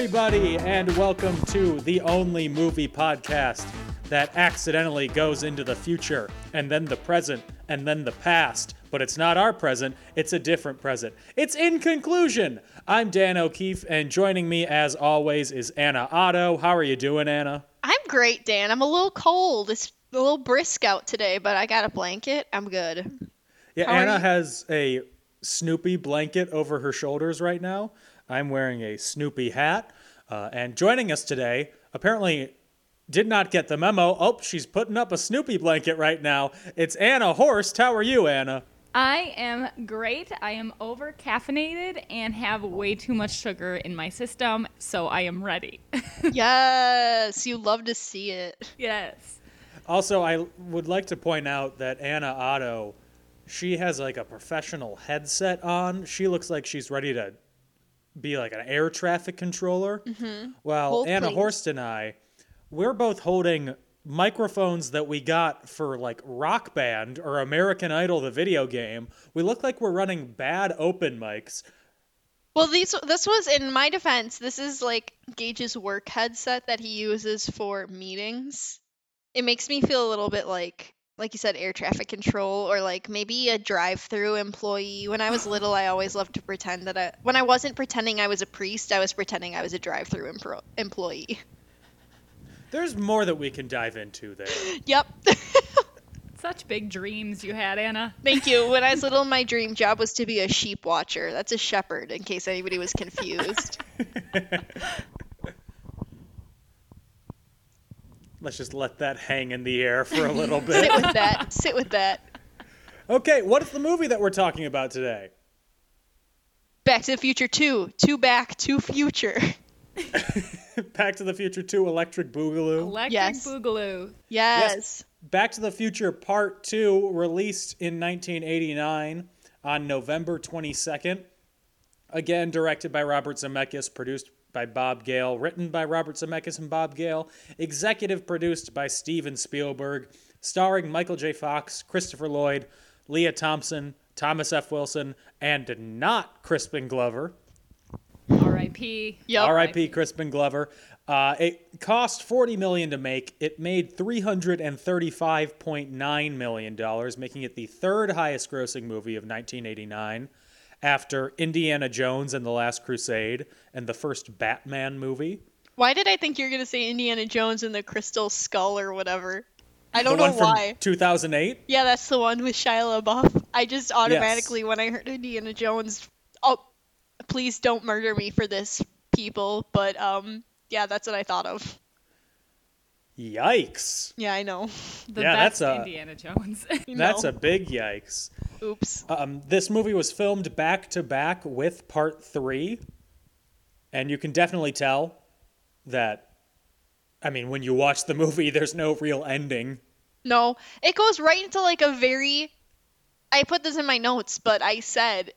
everybody, and welcome to the only movie podcast that accidentally goes into the future, and then the present, and then the past. But it's not our present, it's a different present. It's In Conclusion. I'm Dan O'Keefe, and joining me, as always, is Anna Otto. How are you doing, Anna? I'm great, Dan. I'm a little cold. It's a little brisk out today, but I got a blanket. I'm good. Yeah, How Anna has a Snoopy blanket over her shoulders right now. I'm wearing a Snoopy hat. Uh, and joining us today, apparently did not get the memo. Oh, she's putting up a Snoopy blanket right now. It's Anna Horst. How are you, Anna? I am great. I am over caffeinated and have way too much sugar in my system, so I am ready. yes, you love to see it. yes. Also, I would like to point out that Anna Otto, she has like a professional headset on. She looks like she's ready to be like an air traffic controller. Mm-hmm. Well, Hold, Anna please. Horst and I, we're both holding microphones that we got for like Rock Band or American Idol, the video game. We look like we're running bad open mics. Well, these this was in my defense. This is like Gage's work headset that he uses for meetings. It makes me feel a little bit like like you said air traffic control or like maybe a drive-through employee. When I was little, I always loved to pretend that I when I wasn't pretending I was a priest, I was pretending I was a drive-through empro- employee. There's more that we can dive into there. Yep. Such big dreams you had, Anna. Thank you. When I was little, my dream job was to be a sheep watcher. That's a shepherd, in case anybody was confused. Let's just let that hang in the air for a little bit. Sit with that. Sit with that. Okay, what is the movie that we're talking about today? Back to the Future 2. Two back, two future. Back to the Future 2 Electric Boogaloo. Electric Yes. Boogaloo. Yes. Back to the Future Part 2, released in 1989 on November 22nd. Again, directed by Robert Zemeckis, produced by Bob Gale, written by Robert Zemeckis and Bob Gale, executive produced by Steven Spielberg, starring Michael J. Fox, Christopher Lloyd, Lea Thompson, Thomas F. Wilson, and not Crispin Glover. R.I.P. Yep. R.I.P. Crispin Glover. Uh, it cost forty million to make. It made three hundred and thirty-five point nine million dollars, making it the third highest-grossing movie of 1989, after Indiana Jones and the Last Crusade and the first Batman movie. Why did I think you were going to say Indiana Jones and the Crystal Skull or whatever? I don't know why. 2008. Yeah, that's the one with Shia LaBeouf. I just automatically, when I heard Indiana Jones, oh, please don't murder me for this, people. But, um, yeah, that's what I thought of. Yikes! Yeah, I know. The Yeah, best that's a- Indiana Jones. That's a big yikes. Oops. Um, this movie was filmed back to back with part three, and you can definitely tell that. I mean, when you watch the movie, there's no real ending. No, it goes right into like a very. I put this in my notes, but I said,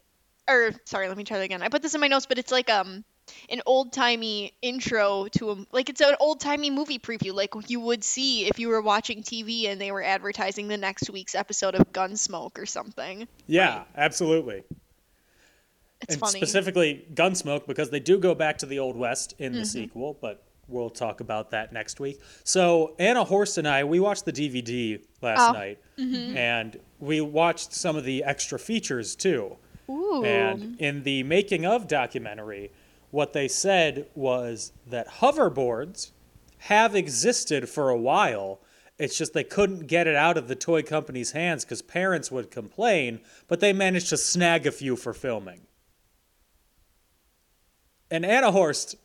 or sorry, let me try that again. I put this in my notes, but it's like um an old timey intro to a like it's an old timey movie preview, like you would see if you were watching TV and they were advertising the next week's episode of Gunsmoke or something. Yeah, absolutely. It's and funny. specifically Gunsmoke because they do go back to the Old West in the mm-hmm. sequel, but we'll talk about that next week. So Anna Horst and I, we watched the DVD last Oh. night, mm-hmm. and we watched some of the extra features too. Ooh. And in the making of documentary, what they said was that hoverboards have existed for a while. It's just they couldn't get it out of the toy company's hands because parents would complain, but they managed to snag a few for filming. And Anna Horst,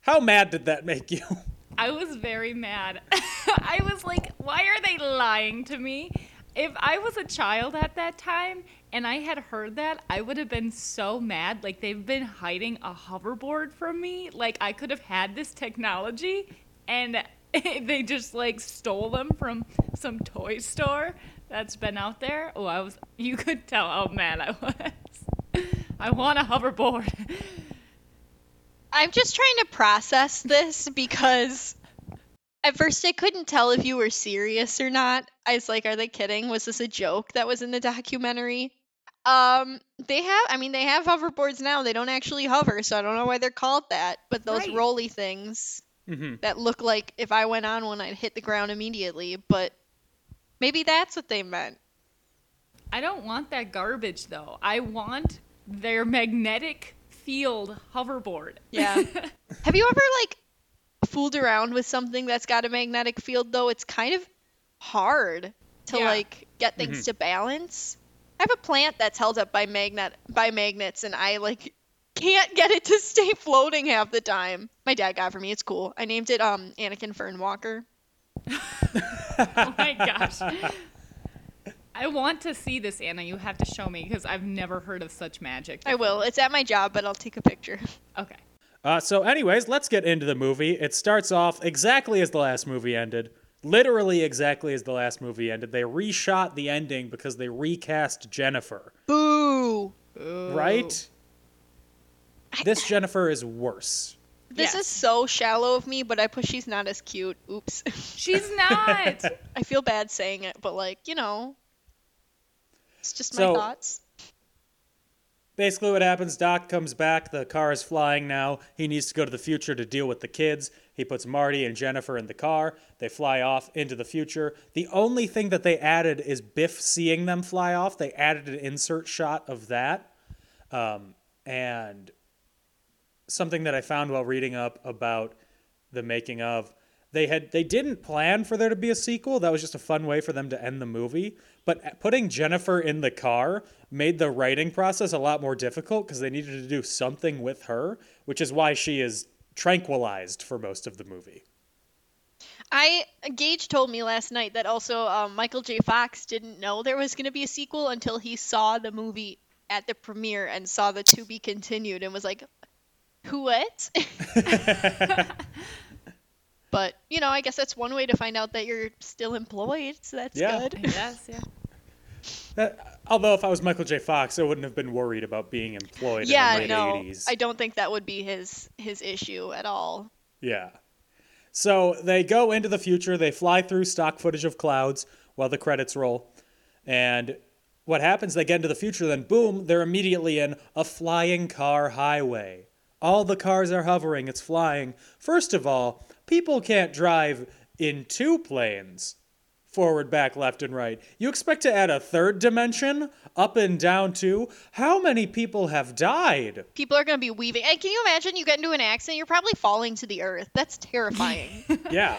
how mad did that make you? I was very mad. I was like, why are they lying to me? If I was a child at that time and I had heard that, I would have been so mad. Like they've been hiding a hoverboard from me. Like I could have had this technology and they just like stole them from some toy store that's been out there. Oh, I was you could tell how mad I was. I want a hoverboard. I'm just trying to process this because at first I couldn't tell if you were serious or not. I was like, are they kidding? Was this a joke that was in the documentary? Um, they have I mean they have hoverboards now. They don't actually hover, so I don't know why they're called that. But those Right. rolly things Mhm. that look like if I went on one I'd hit the ground immediately, but maybe that's what they meant. I don't want that garbage though. I want their magnetic field hoverboard. Yeah. Have you ever like fooled around with something that's got a magnetic field though? It's kind of hard to Yeah. like get things to balance. I have a plant that's held up by magnet by magnets and I like can't get it to stay floating half the time. My dad got it for me. It's cool. I named it um Anakin Fern Walker. oh my gosh. I want to see this, Anna. You have to show me because I've never heard of such magic. I will. It's at my job, but I'll take a picture. Okay. Uh, so, anyways, let's get into the movie. It starts off exactly as the last movie ended. Literally exactly as the last movie ended. They reshot the ending because they recast Jennifer. Boo. Right? This Jennifer is worse. This Yes. is so shallow of me, but I put she's not as cute. Oops. She's not. I feel bad saying it, but like, you know, it's just my So- thoughts. Basically, what happens Doc comes back. The car is flying now. He needs to go to the future to deal with the kids. He puts Marty and Jennifer in the car. They fly off into the future. The only thing that they added is Biff seeing them fly off. They added an insert shot of that. Um, and something that I found while reading up about the making of they had they didn't plan for there to be a sequel that was just a fun way for them to end the movie but putting Jennifer in the car made the writing process a lot more difficult because they needed to do something with her which is why she is tranquilized for most of the movie I Gage told me last night that also um, Michael J. Fox didn't know there was going to be a sequel until he saw the movie at the premiere and saw the to be continued and was like, "Who what?" but you know, I guess that's one way to find out that you're still employed. So that's Yeah. good. yes, yeah. That- although if I was Michael J. Fox I wouldn't have been worried about being employed yeah, in the late no, 80s I don't think that would be his his issue at all. Yeah. So they go into the future. They fly through stock footage of clouds while the credits roll. And what happens? They get into the future, then boom, they're immediately in a flying car highway. All the cars are hovering, it's flying. First of all, people can't drive in two planes forward, back, left, and right. You expect to add a third dimension, up and down too? How many people have died? People are going to be weaving. And can you imagine you get into an accident? You're probably falling to the earth. That's terrifying. Yeah.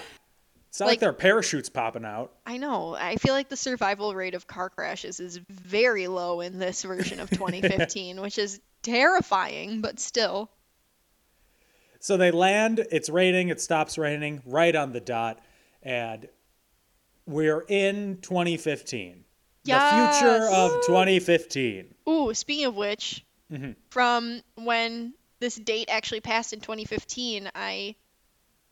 It's not like, Like- there are parachutes popping out. I know. I feel like the survival rate of car crashes is very low in this version of 2015, which is terrifying, but still. So they land, it's raining, it stops raining right on the dot, and we're in 2015. The future Yes. of 2015. Ooh, speaking of which, mm-hmm. from when this date actually passed in 2015, I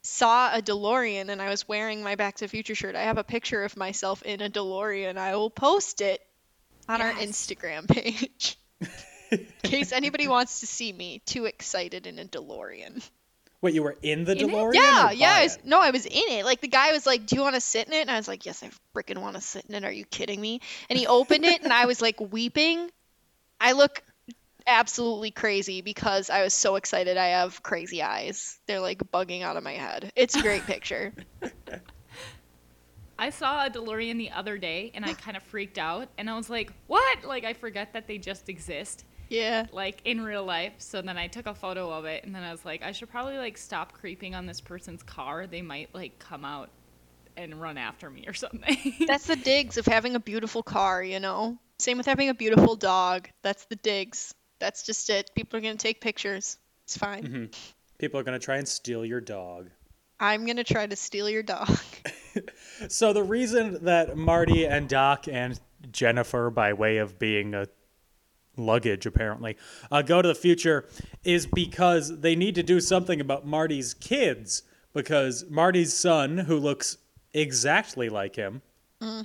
saw a DeLorean and I was wearing my Back to the Future shirt. I have a picture of myself in a DeLorean. I will post it on our Instagram page. in case anybody wants to see me too excited in a DeLorean. Wait, you were in the In it? DeLorean? Yeah, or yeah. I was, no, I was in it. Like the guy was like, "Do you want to sit in it?" And I was like, "Yes, I freaking want to sit in it. Are you kidding me?" And he opened it, and I was like weeping. I look absolutely crazy because I was so excited. I have crazy eyes. They're like bugging out of my head. It's a great picture. I saw a DeLorean the other day and I kind of freaked out and I was like, what? Like, I forget that they just exist, Yeah. like in real life. So then I took a photo of it and then I was like, I should probably like stop creeping on this person's car. They might like come out and run after me or something. That's the digs of having a beautiful car, you know? Same with having a beautiful dog. That's the digs. That's just it. People are going to take pictures. It's fine. Mm-hmm. People are going to try and steal your dog. I'm going to try to steal your dog. So the reason that Marty and Doc and Jennifer, by way of being a luggage apparently. Uh, Go to the Future is because they need to do something about Marty's kids because Marty's son, who looks exactly like him,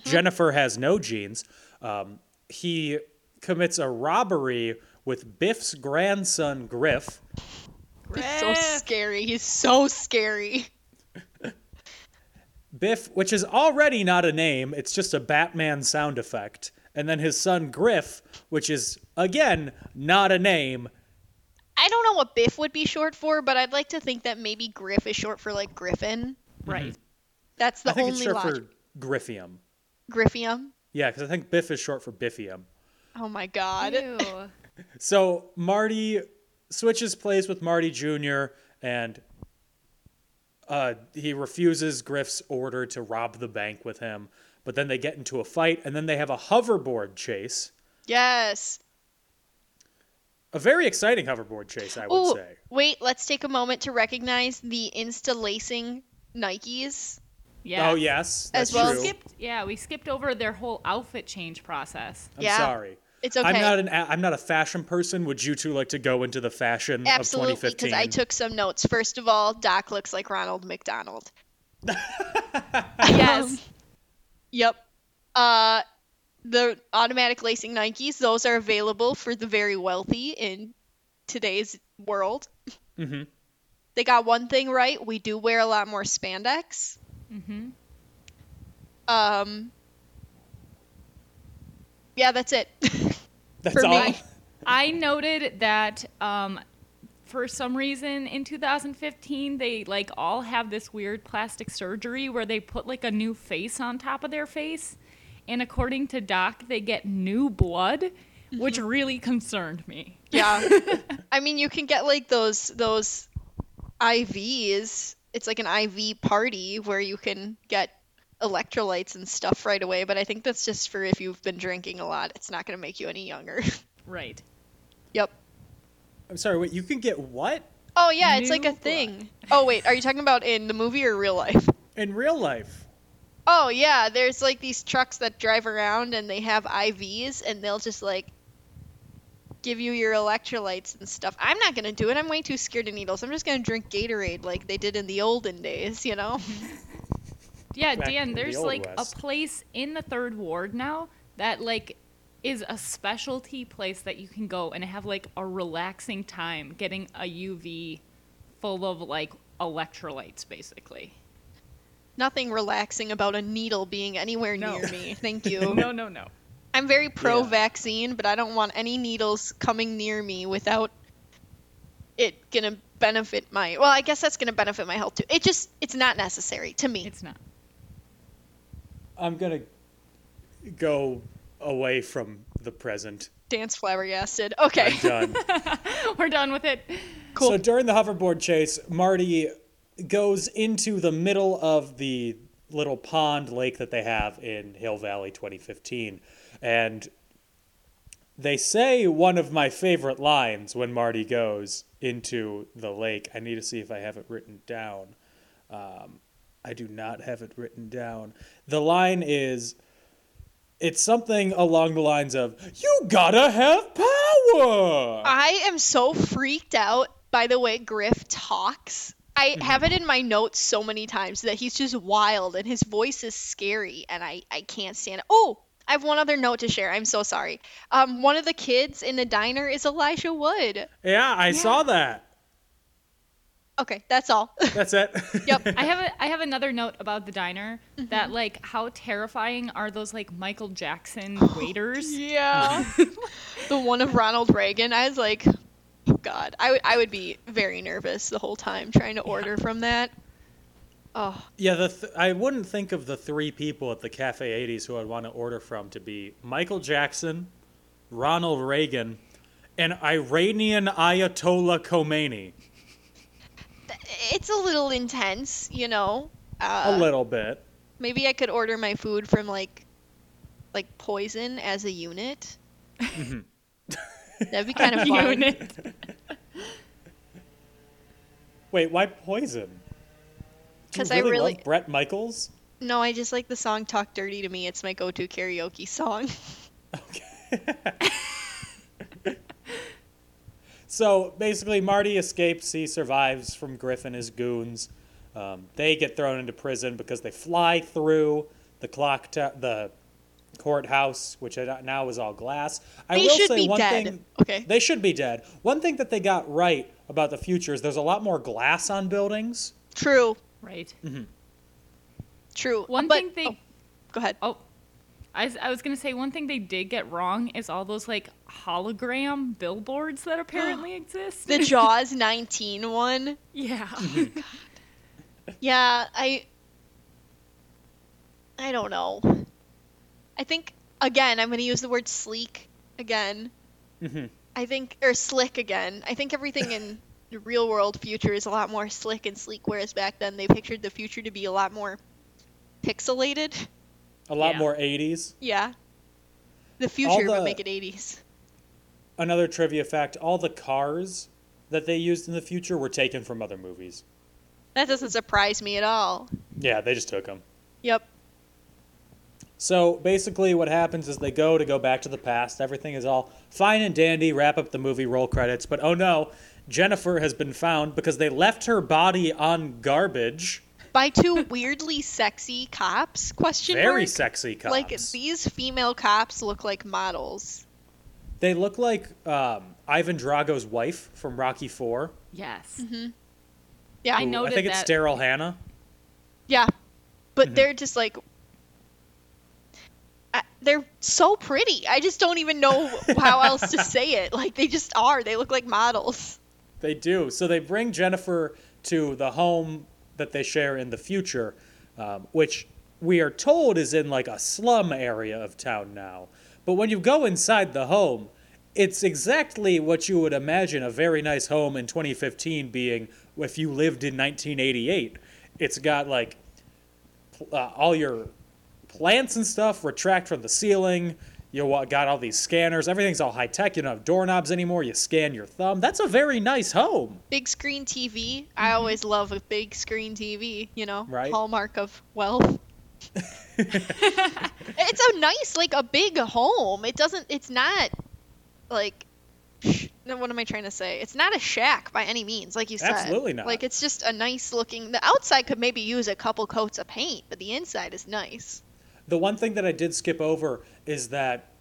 Jennifer has no genes. Um, he commits a robbery with Biff's grandson Griff. He's so scary. He's so scary. Biff, which is already not a name, it's just a Batman sound effect. And then his son Griff, which is again not a name. I don't know what Biff would be short for, but I'd like to think that maybe Griff is short for like Griffin. Right. That's the I think only it's short logic. for Griffium. Griffium. Yeah, because I think Biff is short for Biffium. Oh my god. Ew. So Marty switches plays with Marty Jr. and uh, he refuses Griff's order to rob the bank with him. But then they get into a fight, and then they have a hoverboard chase. Yes. A very exciting hoverboard chase, I would Ooh, say. wait, let's take a moment to recognize the insta lacing Nikes. Yeah. Oh yes, As well true. Skipped, yeah, we skipped over their whole outfit change process. I'm Yeah. sorry. It's okay. I'm not an a- I'm not a fashion person. Would you two like to go into the fashion Absolutely, of 2015? because I took some notes. First of all, Doc looks like Ronald McDonald. Yes. Yep. Uh, the automatic lacing Nikes, those are available for the very wealthy in today's world. hmm They got one thing right. We do wear a lot more spandex. mm-hmm. Um. Yeah, that's it. That's For all. me. I noted that um, for some reason in 2015 they like all have this weird plastic surgery where they put like a new face on top of their face, and according to Doc, they get new blood, mm-hmm. which really concerned me. yeah. I mean, you can get like those those IVs. It's like an IV party where you can get electrolytes and stuff right away, but I think that's just for if you've been drinking a lot. It's not going to make you any younger. Right. yep. I'm sorry. Wait, you can get what Oh yeah, it's like New a thing. Oh wait, are you talking about in the movie or real life? in real life? Oh yeah, there's like these trucks that drive around and they have IVs and they'll just like give you your electrolytes and stuff. I'm not gonna do it. I'm way too scared of needles. I'm just gonna drink Gatorade like they did in the olden days, you know? Yeah, Back Dan, there's Old like West. a place in the third ward now that like is a specialty place that you can go and have like a relaxing time getting a UV full of like electrolytes basically. Nothing relaxing about a needle being anywhere No. near me. Thank you. no, no, no. I'm very pro Yeah. vaccine, but I don't want any needles coming near me without it gonna benefit my well, I guess that's gonna benefit my health too. It just it's not necessary to me. It's not. I'm gonna go away from the present. Dan's flabbergasted. Okay. I'm done. We're done with it. Cool. So during the hoverboard chase, Marty goes into the middle of the little pond lake that they have in Hill Valley 2015. And they say one of my favorite lines when Marty goes into the lake. I need to see if I have it written down. Um, I do not have it written down. The line is it's something along the lines of, You gotta have power! I am so freaked out by the way Griff talks. I have it in my notes so many times that he's just wild and his voice is scary and I, I can't stand it. Oh, I have one other note to share. I'm so sorry. Um, one of the kids in the diner is Elijah Wood. Yeah, I saw that. Okay, that's all. That's it. Yep. I have a I have another note about the diner that like how terrifying are those like Michael Jackson waiters? yeah. the one of Ronald Reagan. I was like, God, I would I would be very nervous the whole time trying to order from that. Oh, yeah, the th- I wouldn't think of the three people at the Cafe 80s who I'd want to order from to be Michael Jackson, Ronald Reagan, and Iranian Ayatollah Khomeini. it's a little intense, you know. Uh, A little bit. Maybe I could order my food from like like poison as a unit. That'd be kind of fun. Wait, why poison? Do you 'Cause I really- love Bret Michaels. No, I just like the song "Talk Dirty to Me." It's my go-to karaoke song. Okay. so basically, Marty escapes. He survives from Griff and his goons. Um, they get thrown into prison because they fly through the clock, ta- the courthouse, which now is all glass. I They will should say be one dead. thing. Okay. They should be dead. One thing that they got right about the future is there's a lot more glass on buildings. True. Right. Mm-hmm. True. One But- thing they oh, go ahead. Oh, I was gonna say one thing they did get wrong is all those like hologram billboards that apparently exist. The Jaws 19 one. yeah. Yeah, I I don't know. I think again, I'm going to use the word sleek again. Mhm. I think or slick again. I think everything in the real world future is a lot more slick and sleek whereas back then they pictured the future to be a lot more pixelated. A lot Yeah. more 80s. Yeah. The future the- would make it 80s. Another trivia fact all the cars that they used in the future were taken from other movies. That doesn't surprise me at all. Yeah, they just took them. Yep. So basically, what happens is they go to go back to the past. Everything is all fine and dandy. Wrap up the movie, roll credits. But oh no, Jennifer has been found because they left her body on garbage. By two weirdly sexy cops? Question Very mark? sexy cops. Like these female cops look like models. They look like um, Ivan Drago's wife from Rocky Four. yes. Yeah. I who- noted I think it's. Daryl Hannah. Yeah, but Mm-hmm. they're just like I- they're so pretty. I just don't even know how else to say it. Like they just are. They look like models. They do. So they bring Jennifer to the home that they share in the future, um, which we are told is in like a slum area of town now. But when you go inside the home, it's exactly what you would imagine a very nice home in 2015 being if you lived in 1988. It's got like uh, all your plants and stuff retract from the ceiling. You got all these scanners. Everything's all high tech. You don't have doorknobs anymore. You scan your thumb. That's a very nice home. Big screen TV. I always love a big screen TV. You know, Mm-hmm. Right. hallmark of wealth. it's a nice, like a big home. It doesn't. It's not like. What am I trying to say? It's not a shack by any means, like you said. Absolutely not. Like it's just a nice looking. The outside could maybe use a couple coats of paint, but the inside is nice. The one thing that I did skip over is that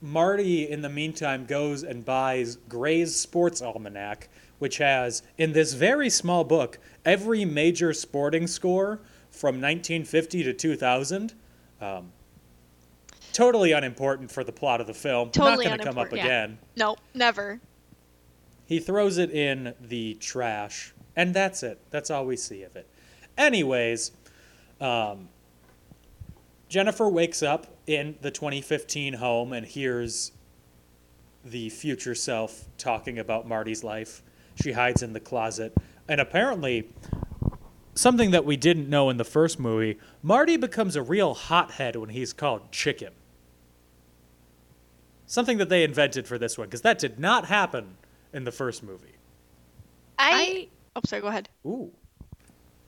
Marty, in the meantime, goes and buys Gray's Sports Almanac, which has, in this very small book, every major sporting score from 1950 to 2000. Um, totally unimportant for the plot of the film. Totally Not going to come up. Yeah. again. Nope, never. He throws it in the trash, and that's it. That's all we see of it. Anyways, um, Jennifer wakes up in the 2015 home and hears the future self talking about Marty's life. She hides in the closet, and apparently, something that we didn't know in the first movie, Marty becomes a real hothead when he's called chicken. Something that they invented for this one, because that did not happen in the first movie. I. I Oh, sorry. Go ahead. Ooh.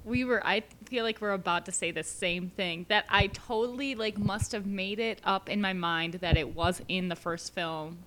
We were I feel like we're about to say the same thing that I totally like must have made it up in my mind that it was in the first film.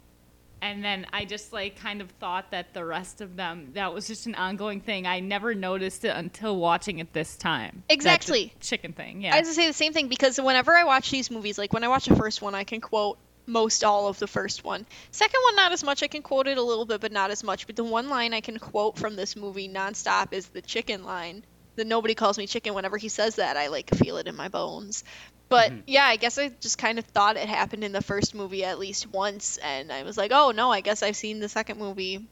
And then I just like kind of thought that the rest of them that was just an ongoing thing. I never noticed it until watching it this time. Exactly. chicken thing. yeah I was gonna say the same thing because whenever I watch these movies, like when I watch the first one, I can quote most all of the first one. Second one, not as much. I can quote it a little bit, but not as much. But the one line I can quote from this movie nonstop is the chicken line. The nobody calls me chicken. Whenever he says that, I like feel it in my bones. But yeah, I guess I just kind of thought it happened in the first movie at least once, and I was like, oh no, I guess I've seen the second movie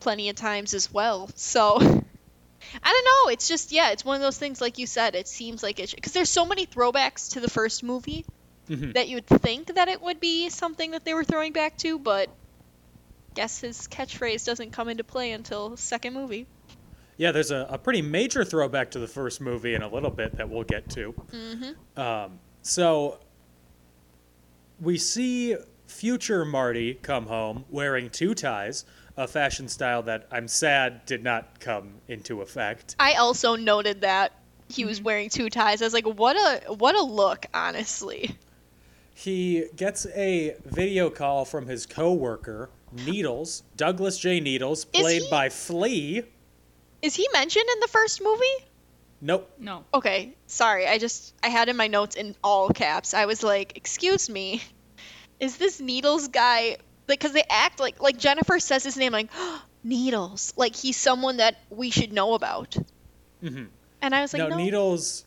plenty of times as well. So I don't know. It's just yeah, it's one of those things like you said. It seems like it because there's so many throwbacks to the first movie Mhm. that you'd think that it would be something that they were throwing back to, but guess his catchphrase doesn't come into play until second movie. Yeah, there's a, a pretty major throwback to the first movie in a little bit that we'll get to. Mm-hmm. Um, so we see future Marty come home wearing two ties, a fashion style that I'm sad did not come into effect. I also noted that he was wearing two ties. I was like, what a what a look, honestly. He gets a video call from his coworker Needles, Douglas J. Needles, played he- by Flea. Is he mentioned in the first movie? Nope. No. Okay, sorry. I just I had in my notes in all caps. I was like, "Excuse me, is this Needles guy?" Like, cause they act like like Jennifer says his name like Needles, like he's someone that we should know about. Mhm. And I was like, no, "No, Needles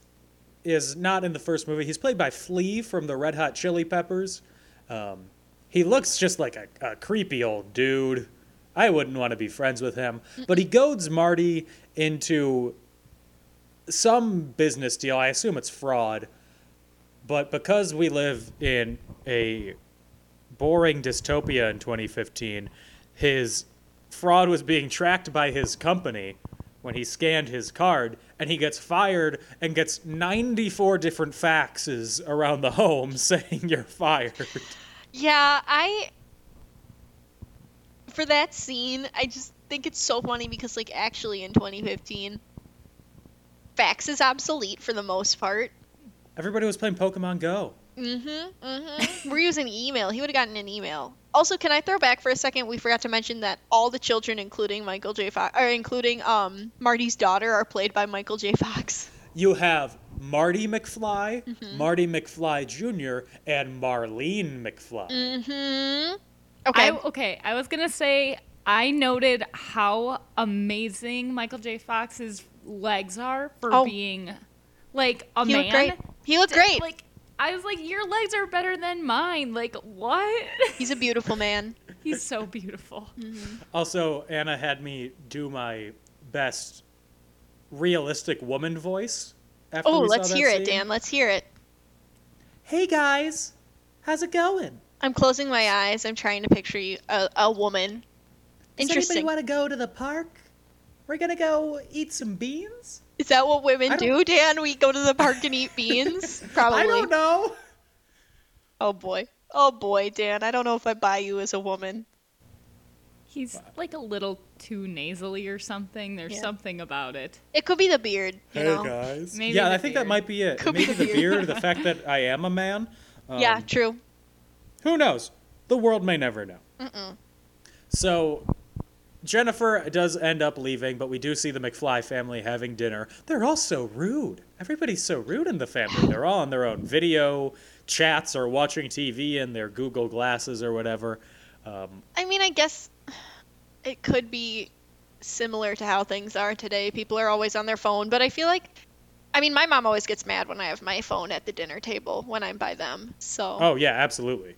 is not in the first movie. He's played by Flea from the Red Hot Chili Peppers. Um, he looks just like a, a creepy old dude. I wouldn't want to be friends with him. But he goads Marty into some business deal. I assume it's fraud. But because we live in a boring dystopia in 2015, his fraud was being tracked by his company when he scanned his card, and he gets fired and gets 94 different faxes around the home saying you're fired. Yeah, I for that scene, I just think it's so funny because like actually in 2015, fax is obsolete for the most part. Everybody was playing Pokemon Go. Mm-hmm. Mm-hmm. We're using email. He would have gotten an email. Also, can I throw back for a second? We forgot to mention that all the children, including Michael J. Fox, or including um Marty's daughter, are played by Michael J. Fox. You have Marty McFly, Mm-hmm. Marty McFly Jr., and Marlene McFly. Mm-hmm. Okay. I, okay, I was gonna say I noted how amazing Michael J. Fox's legs are for Oh. being like a he man. looked great. He looked great. Like I was like, your legs are better than mine. Like what? He's a beautiful man. He's so beautiful. Mm-hmm. Also, Anna had me do my best realistic woman voice. After Oh, we saw let's that hear it. Dan. Let's hear it. Hey guys, how's it going? I'm closing my eyes. I'm trying to picture you a, a woman. Does Interesting. anybody want to go to the park? We're gonna go eat some beans. Is that what women do, Dan? We go to the park and eat beans? Probably. I don't know. Oh boy. Oh boy, Dan. I don't know if I buy you as a woman. He's like a little too nasally or something. There's Yeah. something about it. It could be the beard, you Hey know. guys. Maybe yeah, I think that might be it. Could Maybe be the the beard, beard. the fact that I am a man. Um, yeah, true. Who knows? The world may never know. So Jennifer does end up leaving, but we do see the McFly family having dinner. They're all so rude. Everybody's so rude in the family. They're all on their own video chats or watching TV in their Google glasses or whatever. Um, I mean, I guess it could be similar to how things are today. People are always on their phone, but I feel like I mean, my mom always gets mad when I have my phone at the dinner table when I'm by them. So oh yeah, absolutely.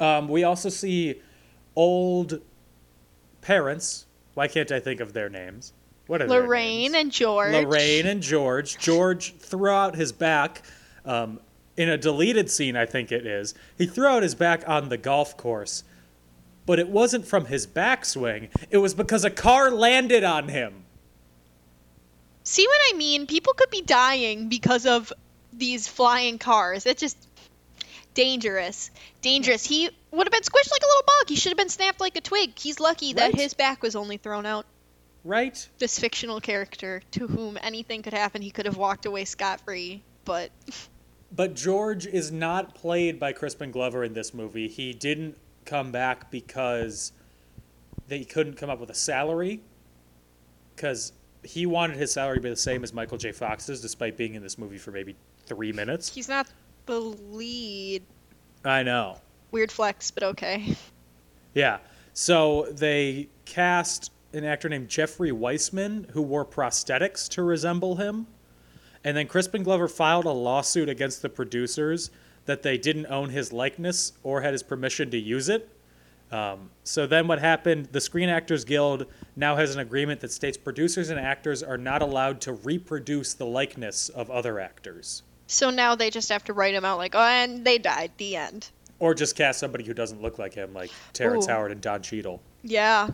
Um, we also see old parents. Why can't I think of their names? What are Lorraine and George. Lorraine and George. George threw out his back um, in a deleted scene, I think it is. He threw out his back on the golf course, but it wasn't from his backswing. It was because a car landed on him. See what I mean? People could be dying because of these flying cars. It's just dangerous. Dangerous. He would have been squished like a little bug. He should have been snapped like a twig. He's lucky that Right. his back was only thrown out. Right? This fictional character to whom anything could happen, he could have walked away scot free. But But George is not played by Crispin Glover in this movie. He didn't come back because they couldn't come up with a salary. Because he wanted his salary to be the same as Michael J. Fox's, despite being in this movie for maybe three minutes. he's not the lead. I know. Weird flex, but okay. Yeah. So they cast an actor named Jeffrey Weissman who wore prosthetics to resemble him. And then Crispin Glover filed a lawsuit against the producers that they didn't own his likeness or had his permission to use it. Um, so then what happened? The Screen Actors Guild now has an agreement that states producers and actors are not allowed to reproduce the likeness of other actors So now they just have to write him out like, oh, and they died. The end. or just cast somebody who doesn't look like him, like Terrence Ooh. Howard and Don Cheadle. Yeah.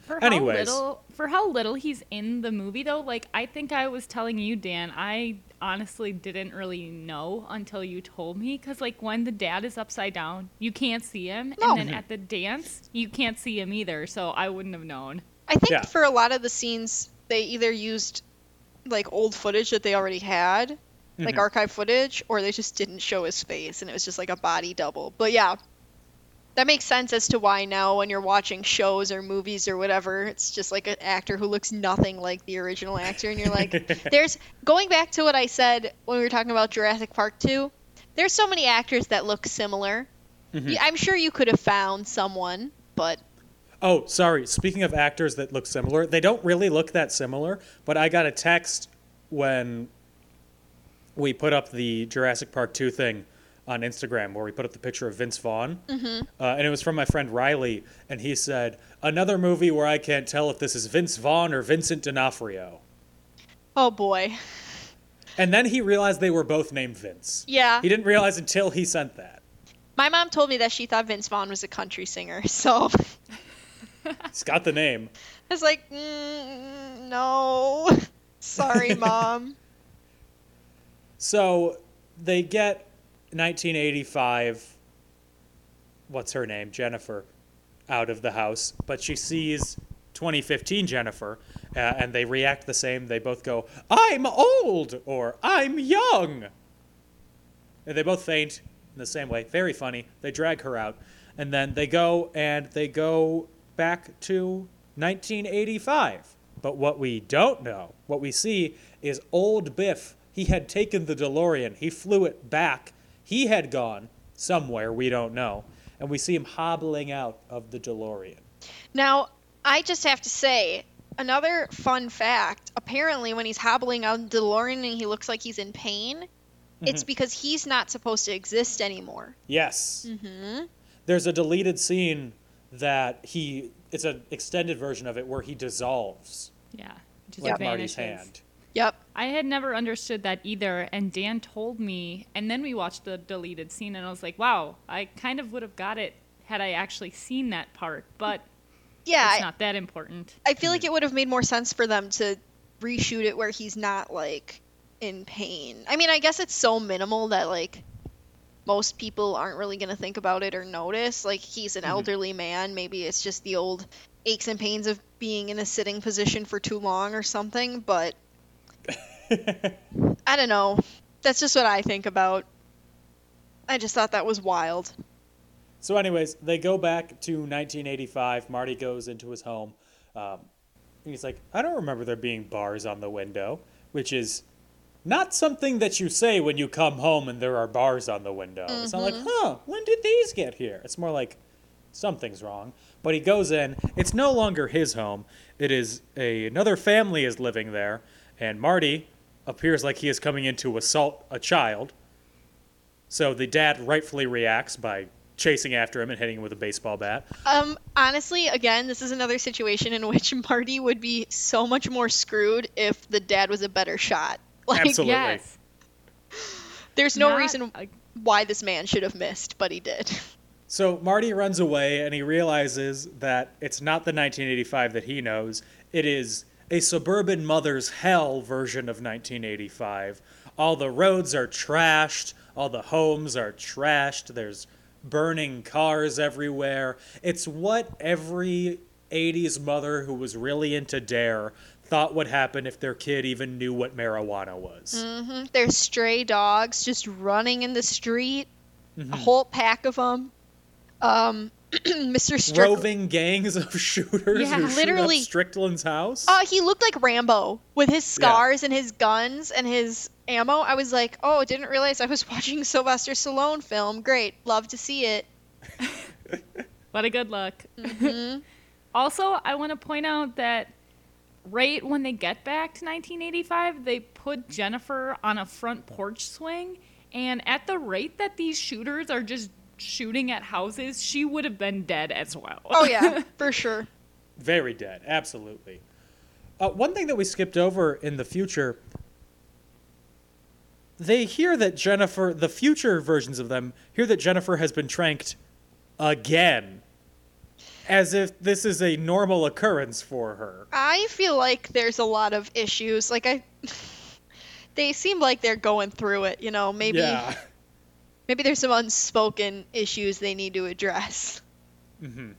For Anyways. how little for how little he's in the movie though, like I think I was telling you, Dan, I honestly didn't really know until you told me because like when the dad is upside down, you can't see him, No. and then at the dance, you can't see him either. So I wouldn't have known. I think Yeah. for a lot of the scenes, they either used like old footage that they already had, like Mhm. archive footage, or they just didn't show his face and it was just like a body double. But yeah, That makes sense as to why now when you're watching shows or movies or whatever, it's just like an actor who looks nothing like the original actor and you're like there's going back to what I said when we were talking about Jurassic Park 2. There's so many actors that look similar. Mm-hmm. Yeah, I'm sure you could have found someone, but Oh, sorry. Speaking of actors that look similar, they don't really look that similar, but I got a text when we put up the Jurassic Park 2 thing on Instagram where we put up the picture of Vince Vaughn. Mm-hmm. Uh, and it was from my friend Riley, and he said, Another movie where I can't tell if this is Vince Vaughn or Vincent D'Onofrio. oh boy. And then he realized they were both named Vince. Yeah. He didn't realize until he sent that. My mom told me that she thought Vince Vaughn was a country singer, so He's got the name. I was like, mm, no. Sorry, mom. So they get 1985. What's her name? Jennifer, out of the house, but she sees 2015 Jennifer, uh, and they react the same. They both go, "I'm old" or "I'm young," and they both faint in the same way. Very funny. They drag her out, and then they go and they go back to 1985. But what we don't know, what we see, is old Biff. He had taken the DeLorean. He flew it back. He had gone somewhere we don't know, and we see him hobbling out of the DeLorean. Now, I just have to say, another fun fact apparently, when he's hobbling out of the DeLorean and he looks like he's in pain, it's because he's not supposed to exist anymore. Yes. Mm-hmm. There's a deleted scene that he. It's an extended version of it where he dissolves Yeah. Just like vanishes. Marty's hand. Yep. I had never understood that either, and Dan told me, and then we watched the deleted scene, and I was like, wow, I kind of would have got it had I actually seen that part, but Yeah, it's I, not that important. I feel like it would have made more sense for them to reshoot it where he's not like in pain. I mean, I guess it's so minimal that like most people aren't really going to think about it or notice. Like he's an mm-hmm. elderly man, maybe it's just the old aches and pains of being in a sitting position for too long or something, but I don't know. That's just what I think about. I just thought that was wild. So, anyways, they go back to 1985. Marty goes into his home. Um, he's like, I don't remember there being bars on the window, which is not something that you say when you come home and there are bars on the window. It's not like, huh, when did these get here? It's more like something's wrong. But he goes in. It's no longer his home. It is a another family is living there, and Marty appears like he is coming in to assault a child. So the dad rightfully reacts by chasing after him and hitting him with a baseball bat. Um, honestly, again, this is another situation in which Marty would be so much more screwed if the dad was a better shot. Like, Absolutely. Yes. there's no Not reason a- why this man should have missed, but he did. So Marty runs away and he realizes that it's not the 1985 that he knows. It is a suburban mother's hell version of 1985. All the roads are trashed, all the homes are trashed, there's burning cars everywhere. It's what every 80s mother who was really into Dare thought would happen if their kid even knew what marijuana was. There's stray dogs just running in the street, Mm-hmm. a whole pack of them. Um, Mr. Strickland. Roving gangs of shooters Yeah, who literally. shoot up Strickland's house. Uh, he looked like Rambo with his scars and his guns and his ammo. I was like, oh, didn't realize I was watching Sylvester Stallone film. Great, love to see it. What a good look. also, I want to point out that right when they get back to 1985, they put Jennifer on a front porch swing, and at the rate that these shooters are just shooting at houses, she would have been dead as well. Oh yeah, for sure. Very dead, absolutely. Uh, one thing that we skipped over in the future, they hear that Jennifer, the future versions of them, hear that Jennifer has been tranked again. As if this is a normal occurrence for her. I feel like there's a lot of issues. Like I, they seem like they're going through it. You know, maybe Yeah. maybe there's some unspoken issues they need to address. Mm-hmm.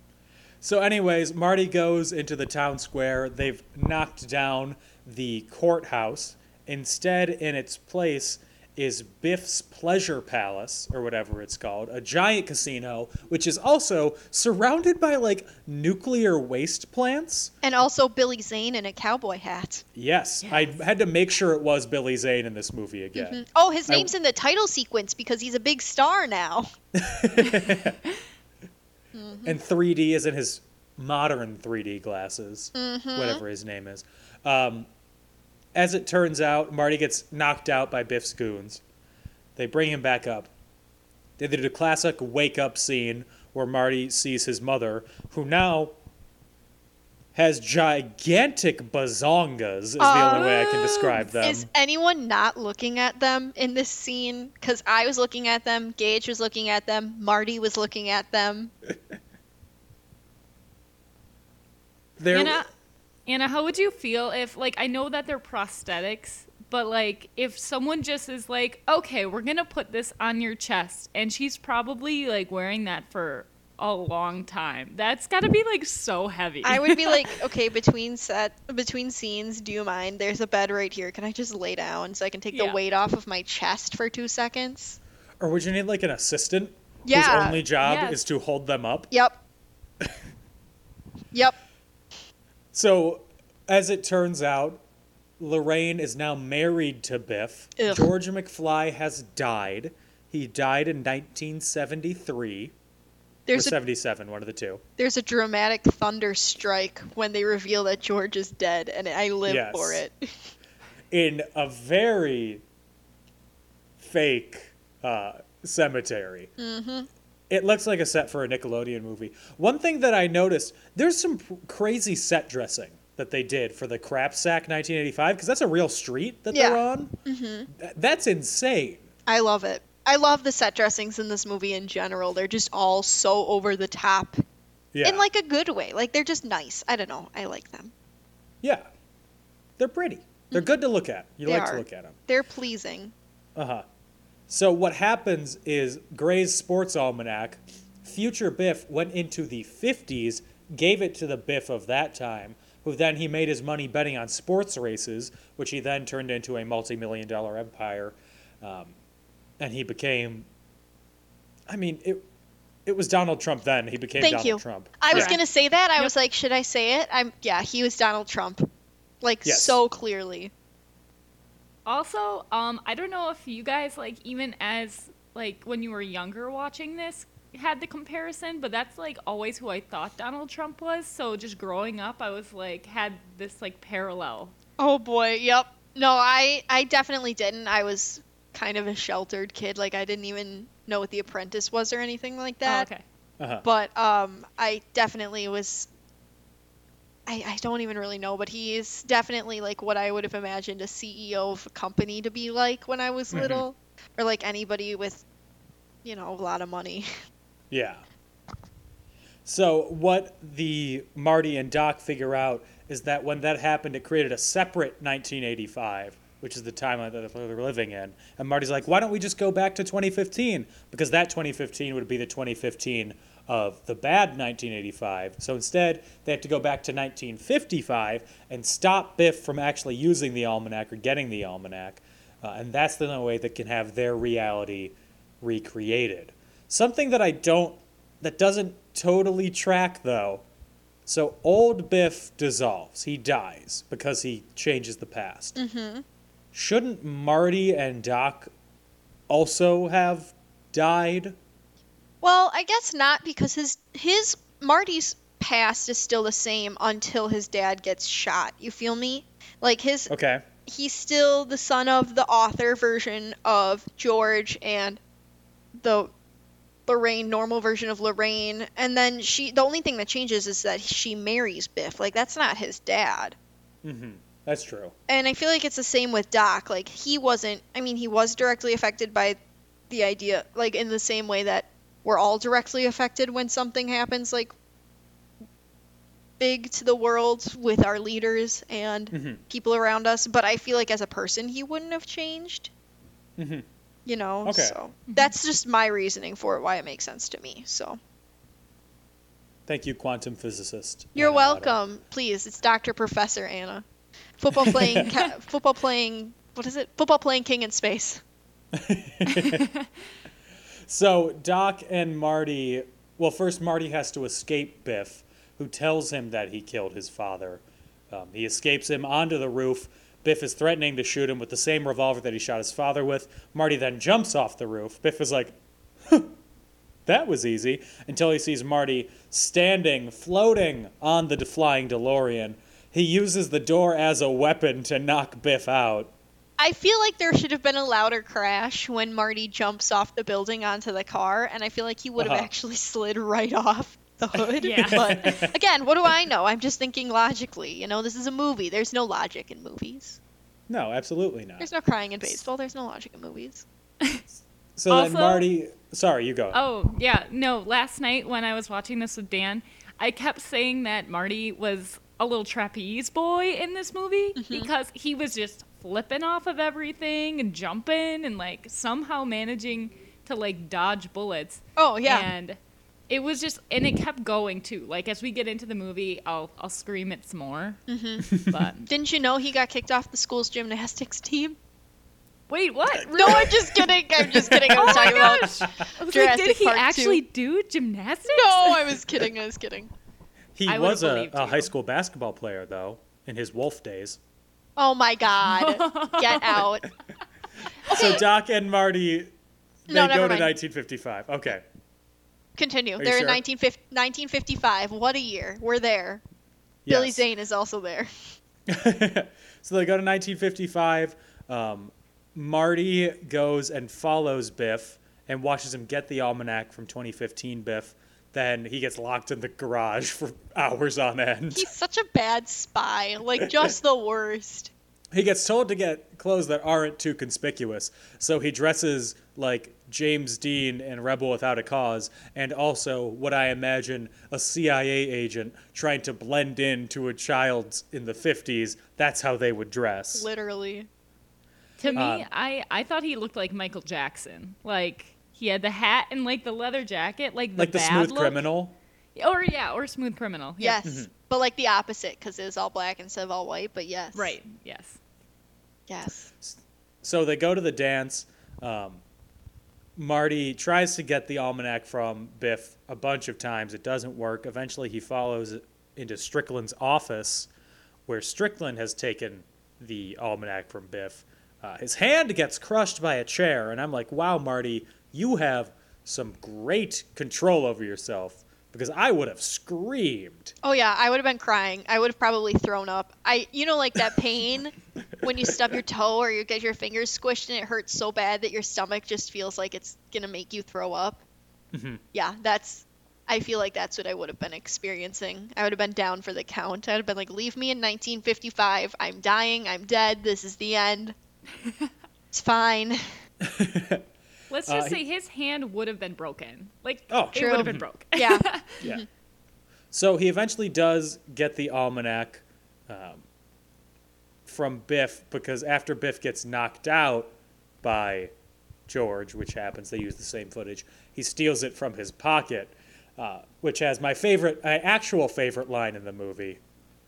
So, anyways, Marty goes into the town square. They've knocked down the courthouse. Instead, in its place is Biff's Pleasure Palace, or whatever it's called, a giant casino, which is also surrounded by like nuclear waste plants. And also Billy Zane in a cowboy hat. Yes, I had to make sure it was Billy Zane in this movie mm-hmm. again. Oh, his name's in the title sequence because he's a big star now. Mm-hmm. And 3D is in his modern 3D glasses, mm-hmm. whatever his name is. Um, as it turns out, Marty gets knocked out by Biff's goons. They bring him back up. They did a classic wake up scene where Marty sees his mother, who now has gigantic bazongas, is the only way I can ah. describe them. Is anyone not looking at them in this scene? Because I was looking at them, Gage was looking at them, Marty was looking at them. They're- Anna, Anna, how would you feel if, like, I know that they're prosthetics, but like, if someone just is like, okay, we're gonna put this on your chest, and she's probably like wearing that for a long time. That's got to be like so heavy. I would be like, okay, between set, between scenes, do you mind? There's a bed right here. Can I just lay down so I can take Yeah. the weight off of my chest for two seconds? or would you need like an assistant Yeah. whose only job Yes. is to hold them up? Yep. yep. So, as it turns out, Lorraine is now married to Biff. Ugh. George McFly has died. He died in 1973 There's or a 77, one of the two. there's a dramatic thunder strike when they reveal that George is dead, and I live Yes. for it. In a very fake uh, cemetery. Mm-hmm. It looks like a set for a Nickelodeon movie. One thing that I noticed, there's some p- crazy set dressing that they did for the Crap Sack 1985, because that's a real street that they're on. Mm-hmm. that's insane. I love it. I love the set dressings in this movie in general. They're just all so over the top Yeah. in like a good way. Like they're just nice. I don't know. I like them. Yeah. They're pretty. They're good to look at. You Mm-hmm. They like are. to look at them. They're pleasing. Uh huh. So what happens is Gray's Sports Almanac, future Biff went into the 50s, gave it to the Biff of that time, who then he made his money betting on sports races, which he then turned into a multi-million dollar empire, um, and he became. I mean, it. It was Donald Trump then. He became Thank Donald you. Trump. I was gonna say that. I was like, should I say it? I'm yeah. He was Donald Trump, like Yes. so clearly. Also, um, I don't know if you guys like even as like when you were younger watching this had the comparison, but that's like always who I thought Donald Trump was. So just growing up, I was like had this like parallel. Oh boy. Yep. No, I I definitely didn't. I was kind of a sheltered kid. Like I didn't even know what The Apprentice was or anything like Oh, that. okay. Uh-huh. but um i definitely was I, I don't even really know but he is definitely like what i would have imagined a ceo of a company to be like when i was mm-hmm. little or like anybody with you know a lot of money Yeah. So what the Marty and Doc figure out is that when that happened, it created a separate 1985, which is the timeline that they're living in. And Marty's like, why don't we just go back to 2015? Because that 2015 would be the 2015 of the bad 1985. So instead, they have to go back to 1955 and stop Biff from actually using the almanac or getting the almanac. Uh, and that's the only way that can have their reality recreated. Something that I don't, that doesn't totally track though. So old Biff dissolves. He dies because he changes the past. Mm-hmm. Shouldn't Marty and Doc also have died? Well i guess not because his his marty's past is still the same until his dad gets shot you feel me like his Okay. he's still the son of the author version of George and the Lorraine normal version of Lorraine and then she the only thing that changes is that she marries Biff like that's not his dad Mhm. That's true. and I feel like it's the same with Doc like he wasn't I mean he was directly affected by the idea like in the same way that we're all directly affected when something happens like big to the world with our leaders and Mm-hmm. people around us but I feel like as a person he wouldn't have changed Mhm. you know Okay. so that's just my reasoning for it why it makes sense to me so Thank you, quantum physicist. you're Anna Otto. welcome please it's Dr. Professor Anna football playing ca- football playing what is it football playing king in space So Doc and Marty, well, first Marty has to escape Biff, who tells him that he killed his father. Um, he escapes him onto the roof. Biff is threatening to shoot him with the same revolver that he shot his father with. Marty then jumps off the roof. Biff is like, "Huh, that was easy, until he sees Marty standing, floating on the flying DeLorean. He uses the door as a weapon to knock Biff out. I feel like there should have been a louder crash when Marty jumps off the building onto the car, and I feel like he would have Uh-huh. actually slid right off the hood. Yeah. But again, what do I know? I'm just thinking logically. You know, this is a movie. There's no logic in movies. No, absolutely not. There's no crying in baseball. There's no logic in movies. So then Marty, sorry, you go. Oh, yeah. No, last night when I was watching this with Dan, I kept saying that Marty was a little trapeze boy in this movie because he was just flipping off of everything and jumping and like somehow managing to like dodge bullets. Oh yeah. And it was just and it kept going too. Like as we get into the movie, I'll I'll scream it some more. Mm-hmm. But Didn't you know he got kicked off the school's gymnastics team? wait, what? No, I'm just kidding. I'm just kidding. I was Oh my talking about. gosh. I was like, did he Park two. actually do gymnastics? No, I was kidding. I was kidding. He I was a, a high school basketball player, though, in his Wolf days. Oh my god. Get out. So Doc and Marty, they No, go to mind. 1955. Okay. Continue. you They're sure? in 1950 1955. What a year. We're there. Billy Zane is also there. so they go to 1955. Um, Marty goes and follows Biff and watches him get the almanac from 2015 Biff. Then he gets locked in the garage for hours on end. He's such a bad spy. Like just the worst. He gets told to get clothes that aren't too conspicuous, so he dresses like James Dean in Rebel Without a Cause, and also what I imagine a CIA agent trying to blend in to a child in the 50s. That's how they would dress. Literally. To me, Um, I I thought he looked like Michael Jackson. Like he had the hat and like the leather jacket, like the like the bad smooth look. criminal. Or yeah, or smooth criminal. Yeah. Yes. But like the opposite because it was all black instead of all white. But yes. Right. Yes. Yes. So they go to the dance. Um, Marty tries to get the almanac from Biff a bunch of times. It doesn't work. Eventually, he follows into Strickland's office, where Strickland has taken the almanac from Biff. Uh, his hand gets crushed by a chair, and I'm like, wow, Marty, you have some great control over yourself because I would have screamed. Oh yeah, I would have been crying. I would have probably thrown up. I, you know, like that pain when you stub your toe or you get your fingers squished and it hurts so bad that your stomach just feels like it's gonna make you throw up. Mm-hmm. Yeah, that's. I feel like that's what I would have been experiencing. I would have been down for the count. I would have been like, "Leave me in 1955. I'm dying. I'm dead. This is the end. It's fine." Let's Uh, just he- say his hand would have been broken. Like Oh, it True. would have been broke. Yeah. Yeah. So he eventually does get the almanac um, from Biff because after Biff gets knocked out by George, which happens, they use the same footage. He steals it from his pocket, uh, which has my favorite, my actual favorite line in the movie.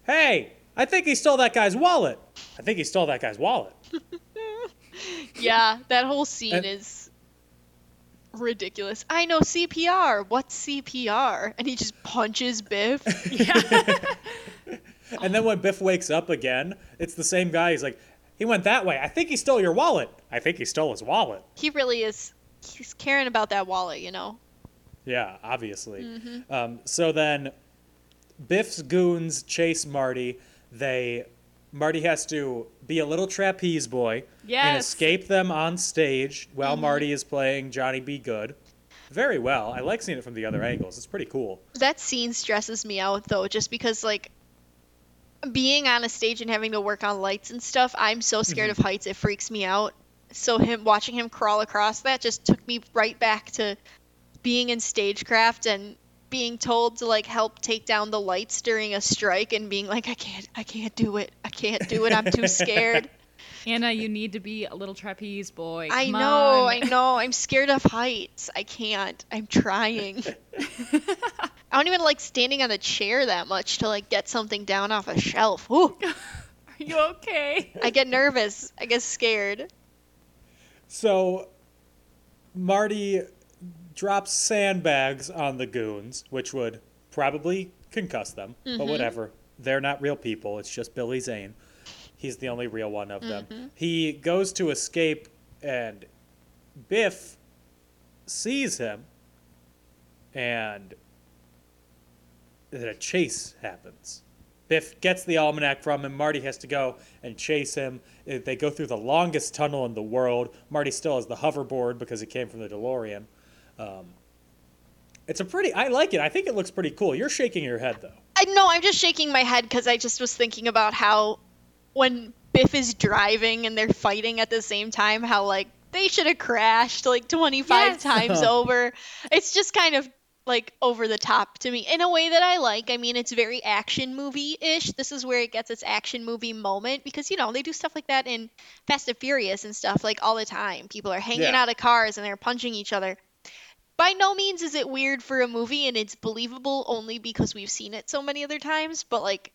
Hey, I think he stole that guy's wallet. I think he stole that guy's wallet. Yeah, that whole scene And- is ridiculous. I know CPR. What's CPR? And he just punches Biff. And then when Biff wakes up again, it's the same guy. He's like, he went that way. I think he stole your wallet. I think he stole his wallet. he really is. He's caring about that wallet, you know. Yeah, obviously. Um, so then Biff's goons chase Marty. They Marty has to be a little trapeze boy and escape them on stage while mm-hmm. Marty is playing Johnny B. Goode. Very well. I like seeing it from the other angles. It's pretty cool. That scene stresses me out though, just because like being on a stage and having to work on lights and stuff, I'm so scared mm-hmm. of heights it freaks me out. So him watching him crawl across that just took me right back to being in stagecraft and being told to like help take down the lights during a strike and being like I can't I can't do it. I can't do it. I'm too scared. Anna, you need to be a little trapeze boy. I know, on. I know. I'm scared of heights. I can't. I'm trying. I don't even like standing on a chair that much to like get something down off a shelf. Ooh, Are you okay? I get nervous. I get scared. So Marty drops sandbags on the goons, which would probably concuss them, but mm-hmm. whatever. They're not real people. It's just Billy Zane. He's the only real one of them. Mm-hmm. He goes to escape, and Biff sees him, and then a chase happens. Biff gets the almanac from him. Marty has to go and chase him. They go through the longest tunnel in the world. Marty still has the hoverboard because it came from the DeLorean. Um, it's a pretty. I like it. I think it looks pretty cool. You're shaking your head though. I know I'm just shaking my head because I just was thinking about how when Biff is driving and they're fighting at the same time, how like they should have crashed like 25 Yes. times over. It's just kind of like over the top to me in a way that I like. I mean, it's very action movie ish. This is where it gets its action movie moment because you know they do stuff like that in Fast and Furious and stuff like all the time. People are hanging Yeah. out of cars and they're punching each other. By no means is it weird for a movie and it's believable only because we've seen it so many other times, but like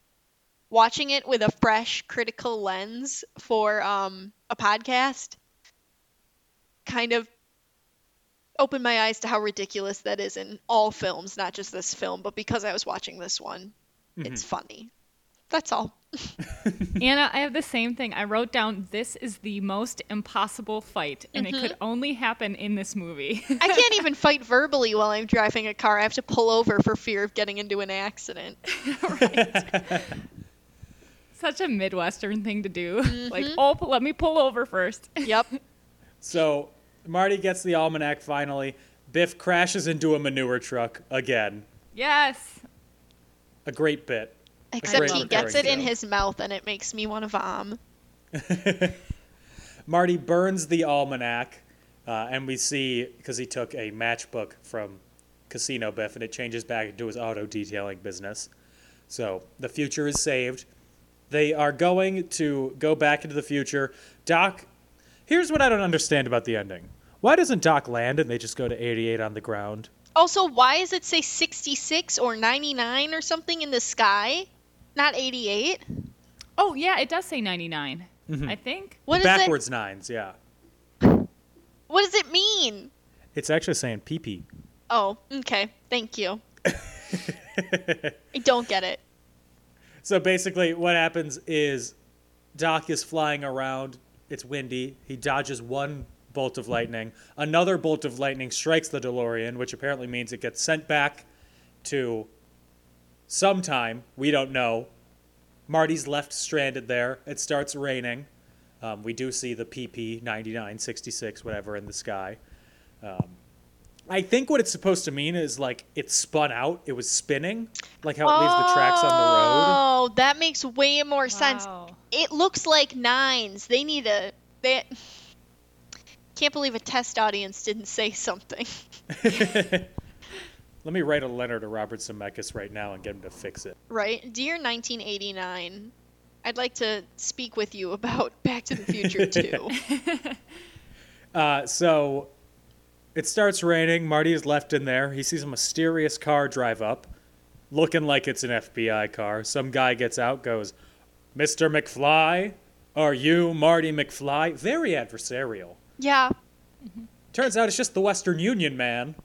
watching it with a fresh critical lens for um a podcast kind of opened my eyes to how ridiculous that is in all films, not just this film, but because I was watching this one, it's funny. That's all. Anna, I have the same thing. I wrote down this is the most impossible fight, and it could mm-hmm. only happen in this movie. I can't even fight verbally while I'm driving a car. I have to pull over for fear of getting into an accident. Such a Midwestern thing to do. Mm-hmm. Like, oh, let me pull over first. Yep. So Marty gets the almanac finally. Biff crashes into a manure truck again. yes. A great bit. Except he gets it in his mouth and it makes me want to vom. Marty burns the almanac, uh, and we see because he took a matchbook from Casino Biff, and it changes back into his auto detailing business. So the future is saved. They are going to go back into the future. Doc, here's what I don't understand about the ending. Why doesn't Doc land and they just go to 88 on the ground? Also, why does it say 66 or 99 or something in the sky? Not 88? Oh, yeah, it does say 99. Mm-hmm. I think. What is Backwards nines, yeah. What does it mean? It's actually saying PP. Oh, okay. Thank you. I don't get it. So basically, what happens is Doc is flying around. It's windy. He dodges one bolt of lightning. Another bolt of lightning strikes the DeLorean, which apparently means it gets sent back to sometime. We don't know. Marty's left stranded there. It starts raining. Um, we do see the PP 99, 66, whatever in the sky. Um, I think what it's supposed to mean is like it spun out. It was spinning, like how it leaves the tracks on the road. Oh, that makes way more sense. Wow. It looks like nines. They need a. They. Can't believe a test audience didn't say something. Let me write a letter to Robert Zemeckis right now and get him to fix it. Right? Dear 1989, I'd like to speak with you about Back to the Future too. Uh, so it starts raining. Marty is left in there. He sees a mysterious car drive up, looking like it's an FBI car. Some guy gets out, goes, Mr. McFly? Are you Marty McFly? Very adversarial. yeah. Turns out it's just the Western Union man.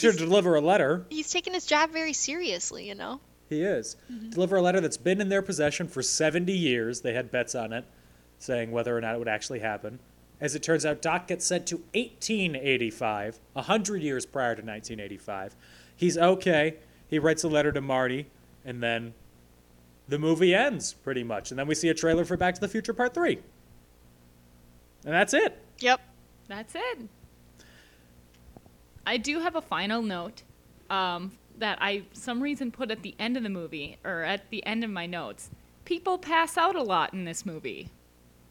He should deliver a letter. He's taking his job very seriously, you know? He is. Mm-hmm. Deliver a letter that's been in their possession for 70 years. They had bets on it, saying whether or not it would actually happen. As it turns out, Doc gets sent to 1885, 100 years prior to 1985. He's okay. He writes a letter to Marty, and then the movie ends, pretty much. And then we see a trailer for Back to the Future Part 3. And that's it. Yep. That's it. I do have a final note um, that I some reason put at the end of the movie or at the end of my notes. People pass out a lot in this movie.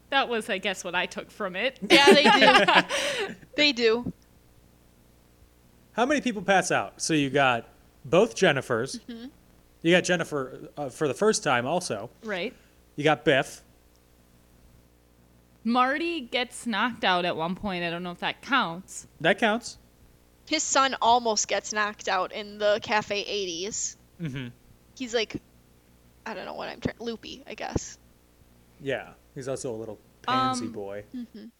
That was, I guess, what I took from it. Yeah, they do. they do. How many people pass out? So you got both Jennifers. Hmm. You got Jennifer uh, for the first time, also. Right. You got Biff. Marty gets knocked out at one point. I don't know if that counts. That counts. His son almost gets knocked out in the Cafe 80s. Mm-hmm. He's like, I don't know what I'm trying. Loopy, I guess. Yeah, he's also a little pansy Um, boy.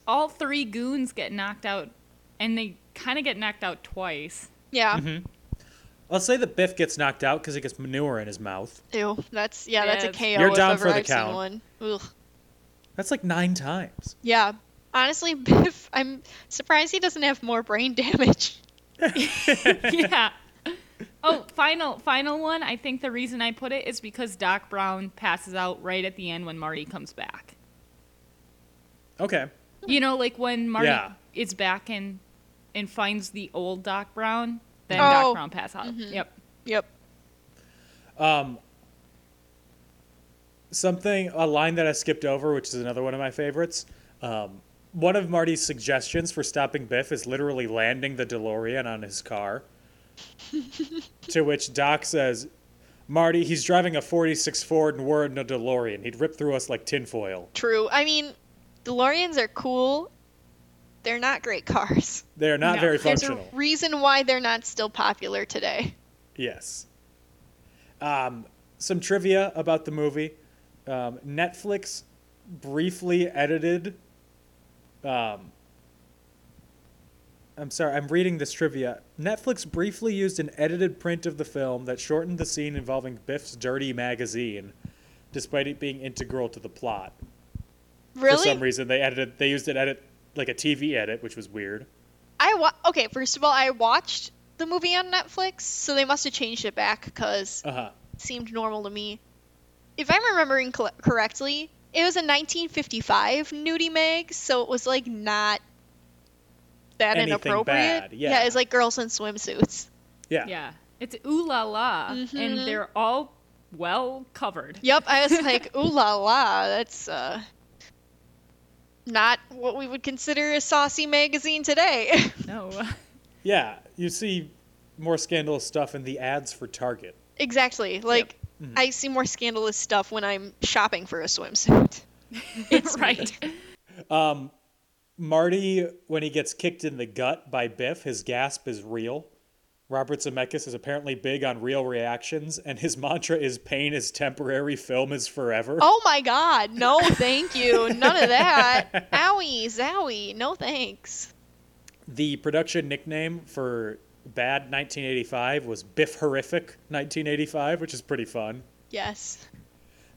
All three goons get knocked out, and they kind of get knocked out twice. Yeah. Mm-hmm. I'll say that Biff gets knocked out because he gets manure in his mouth. Ew. That's yeah. That's a KO. You're if down ever for the I've count. one. Ugh. That's like nine times. Yeah. Honestly, Biff, I'm surprised he doesn't have more brain damage. yeah. Oh, final final one. I think the reason I put it is because Doc Brown passes out right at the end when Marty comes back. Okay. You know, like when Marty Yeah. is back and and finds the old Doc Brown, then Oh. Doc Brown passes out. Yep. Yep. Um, Something, a line that I skipped over, which is another one of my favorites. Um, one of Marty's suggestions for stopping Biff is literally landing the DeLorean on his car. to which Doc says, Marty, he's driving a 46 Ford and we're in a DeLorean. He'd rip through us like tinfoil. True. I mean, DeLoreans are cool. They're not great cars. They're not No. very There's a functional. reason why they're not still popular today. Yes. Um, some trivia about the movie. Um, Netflix briefly edited. Um, I'm sorry, I'm reading this trivia. Netflix briefly used an edited print of the film that shortened the scene involving Biff's dirty magazine, despite it being integral to the plot. Really? For some reason, they edited. They used an edit like a TV edit, which was weird. I wa- okay. First of all, I watched the movie on Netflix, so they must have changed it back because Uh huh. it seemed normal to me. If I'm remembering col- correctly, it was a 1955 nudie mag, so it was like not that Anything inappropriate. bad, yeah. it's like girls in swimsuits. Yeah. Yeah. It's ooh la la, Mm-hmm. and they're all well covered. Yep, I was like, ooh la la, that's uh not what we would consider a saucy magazine today. No. Yeah. You see more scandalous stuff in the ads for Target. exactly. Like Mm-hmm. I see more scandalous stuff when I'm shopping for a swimsuit. It's right. Marty, when he gets kicked in the gut by Biff, his gasp is real. Robert Zemeckis is apparently big on real reactions, and his mantra is "Pain is temporary, film is forever." Oh my god, no thank you. None of that. Owie, zowie, no thanks. The production nickname for Bad 1985 was Biff Horrific 1985, which is pretty fun. Yes.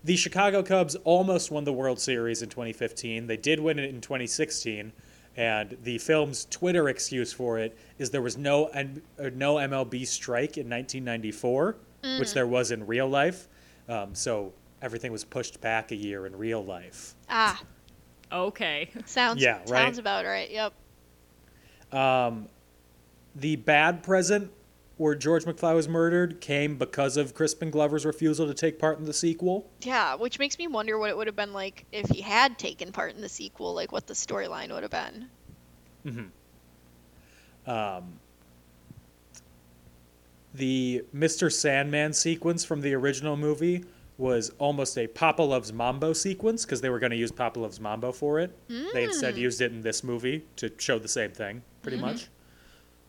The Chicago Cubs almost won the World Series in 2015. They did win it in 2016, and the film's Twitter excuse for it is there was no N- uh, no MLB strike in 1994, which there was in real life. Um, so everything was pushed back a year in real life. Ah, Okay. sounds Yeah, right? sounds about right. Yep. The bad present where George McFly was murdered came because of Crispin Glover's refusal to take part in the sequel. Yeah, which makes me wonder what it would have been like if he had taken part in the sequel, like what the storyline would have been. Mm-hmm. Um, the Mr. Sandman sequence from the original movie was almost a Papa Loves Mambo sequence because they were going to use Papa Loves Mambo for it. They instead hmm. used it in this movie to show the same thing, pretty mm-hmm. much.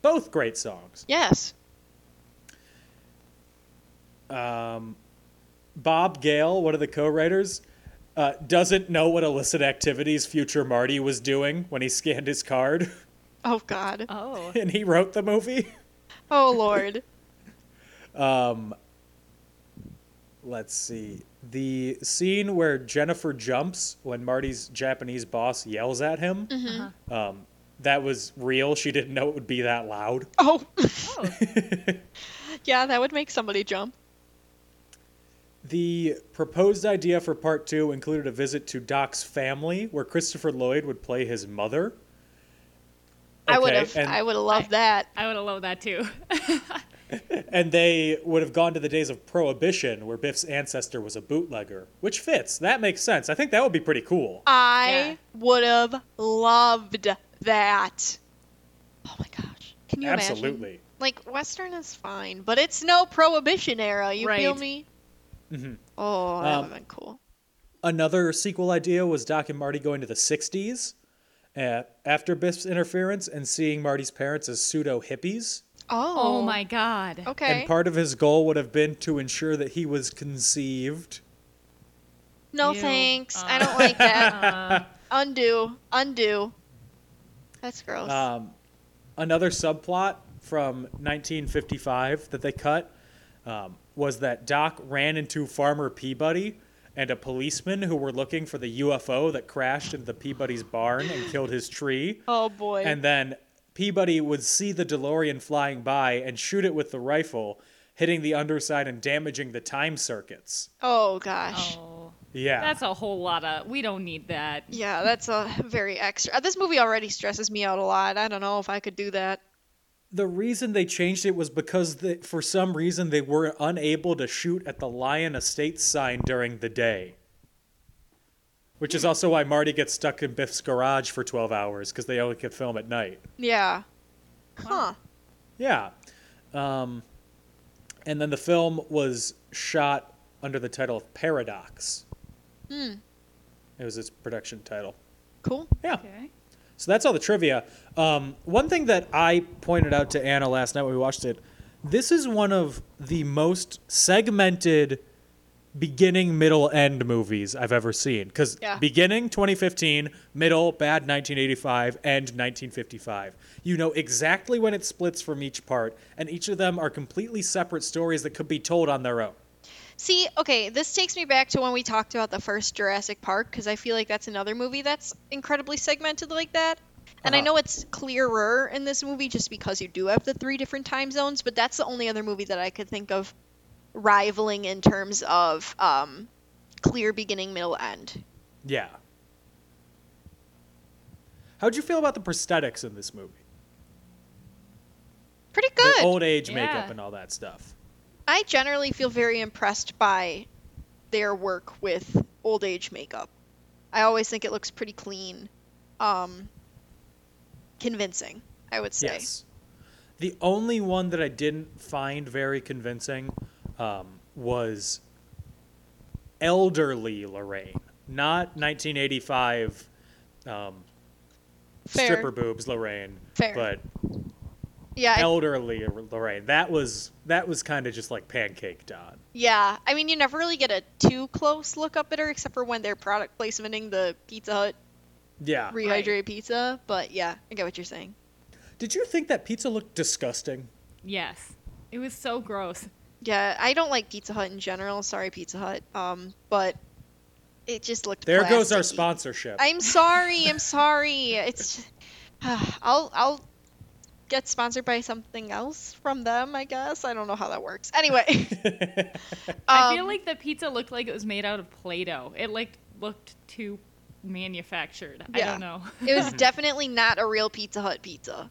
Both great songs. Yes. Bob Gale, one of the co-writers, uh, doesn't know what illicit activities future Marty was doing when he scanned his card, Oh god. Oh. and he wrote the movie. Oh lord. um. Let's see. The scene where Jennifer jumps when Marty's Japanese boss yells at him, um, that was real. She didn't know it would be that loud. Oh. yeah, that would make somebody jump. The proposed idea for part two included a visit to Doc's family, where Christopher Lloyd would play his mother. I would have I would have loved that. I would have loved that too. And they would have gone to the days of Prohibition, where Biff's ancestor was a bootlegger, which fits. That makes sense. I think that would be pretty cool. I Yeah. would have loved that. Oh my gosh. Can you imagine? Absolutely. Like Western is fine, but it's no prohibition era, you feel me? Right. me? Oh, that Um, would have been cool. Another sequel idea was Doc and Marty going to the 60s uh, after Biff's interference and seeing Marty's parents as pseudo hippies. Oh. Oh my god. Okay. And part of his goal would have been to ensure that he was conceived. No Ew. thanks. I Uh, don't like that. uh, undo. Undo. That's gross. Um, another subplot from 1955 that they cut um, was that Doc ran into Farmer Peabody and a policeman who were looking for the UFO that crashed into the Peabody's barn and killed his tree. oh boy. And then Peabody would see the DeLorean flying by and shoot it with the rifle, hitting the underside and damaging the time circuits. oh gosh. oh, Yeah. that's a whole lot of. We don't need that. Yeah, that's a very extra. This movie already stresses me out a lot. I don't know if I could do that. the reason they changed it was because they, for some reason they were unable to shoot at the Lyon Estates sign during the day. Which is also why Marty gets stuck in Biff's garage for 12 hours because they only could film at night. Yeah. Huh. Yeah. Um, and then the film was shot under the title of Paradox. Hmm. It was its production title. Cool. Yeah. Okay. So that's all the trivia. Um, one thing that I pointed out to Anna last night when we watched it, this is one of the most segmented beginning, middle, end movies I've ever seen. Because Yeah. beginning 2015, middle bad 1985, end 1955. You know exactly when it splits from each part, and each of them are completely separate stories that could be told on their own. See, okay, this takes me back to when we talked about the first Jurassic Park because I feel like that's another movie that's incredibly segmented like that. And I Uh-huh. know it's clearer in this movie just because you do have the three different time zones, but that's the only other movie that I could think of rivaling in terms of um, clear beginning, middle, end. Yeah. How'd you feel about the prosthetics in this movie? Pretty good. The old age Yeah. makeup and all that stuff. I generally feel very impressed by their work with old age makeup. I always think it looks pretty clean, um, convincing. I would say. Yes. The only one that I didn't find very convincing um, was elderly Lorraine, not 1985 um, stripper boobs Lorraine, Fair. but Yeah, I- elderly Lorraine. That was that was kind of just like pancake on. yeah. I mean, you never really get a too close look up at her, except for when they're product placementing the Pizza Hut Yeah. rehydrated pizza. But yeah, I get what you're saying. Did you think that pizza looked disgusting? Yes. It was so gross. Yeah, I don't like Pizza Hut in general. Sorry, Pizza Hut. Um, but it just looked. There goes our sponsorship. I'm sorry. I'm sorry. It's. I'll I'll get sponsored by something else from them. I guess I don't know how that works. Anyway, I feel um, like the pizza looked like it was made out of Play-Doh. It like looked too manufactured. I don't know. it was definitely not a real Pizza Hut pizza.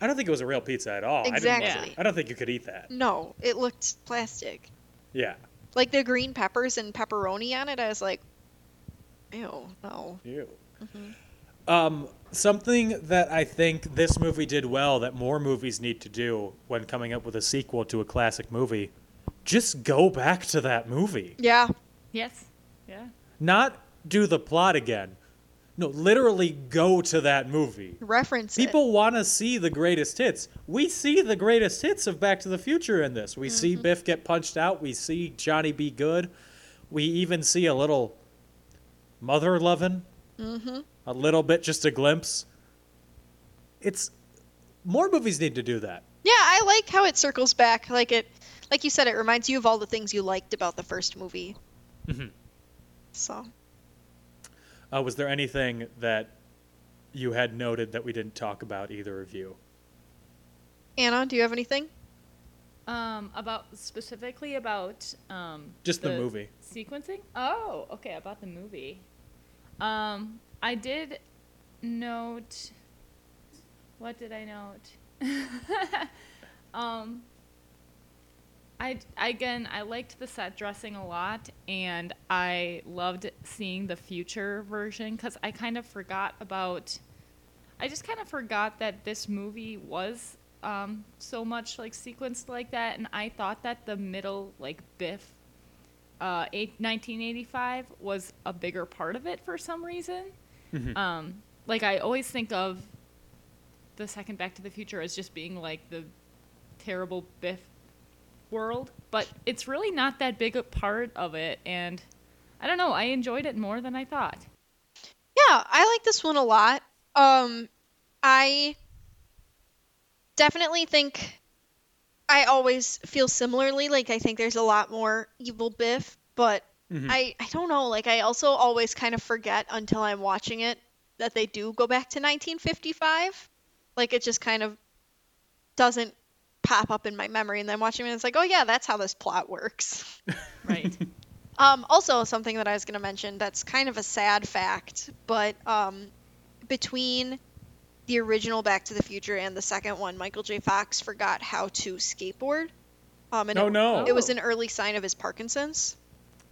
I don't think it was a real pizza at all. I didn't- Exactly. I don't think you could eat that. No, it looked plastic. Yeah. Like the green peppers and pepperoni on it. I was like, ew, no. Ew. Mm-hmm. Um, something that I think this movie did well that more movies need to do when coming up with a sequel to a classic movie, just go back to that movie. Yeah, yes. Yeah. Not do the plot again. No, literally go to that movie. reference it. People want to see the greatest hits. We see the greatest hits of Back to the Future in this. We see Biff get punched out. We see Johnny B. Goode. We even see a little mother loving. Mm-hmm. A little bit, just a glimpse. It's more movies need to do that. Yeah, I like how it circles back. Like it, like you said, it reminds you of all the things you liked about the first movie. Mm-hmm. So Uh, was there anything that you had noted that we didn't talk about either of you? Anna, do you have anything? Um, about specifically about um Just the movie. sequencing. Oh, okay, about the movie. Um, I did note. What did I note? um, I again I liked the set dressing a lot, and I loved seeing the future version because I kind of forgot about. I just kind of forgot that this movie was um, so much like sequenced like that, and I thought that the middle like Biff uh, eight, 1985 was a bigger part of it for some reason. Um, like I always think of the second Back to the Future as just being like the terrible Biff world, but it's really not that big a part of it. And I don't know. I enjoyed it more than I thought. Yeah, I like this one a lot. Um, I definitely think I always feel similarly. Like I think there's a lot more evil Biff, but I I don't know. Like I also always kind of forget until I'm watching it that they do go back to 1955. Like it just kind of doesn't pop up in my memory, and then watching it, it's like, oh yeah, that's how this plot works. Right. Um, also, something that I was going to mention that's kind of a sad fact, but um, between the original Back to the Future and the second one, Michael J. Fox forgot how to skateboard. Um, and Oh, it, no. It was an early sign of his Parkinson's.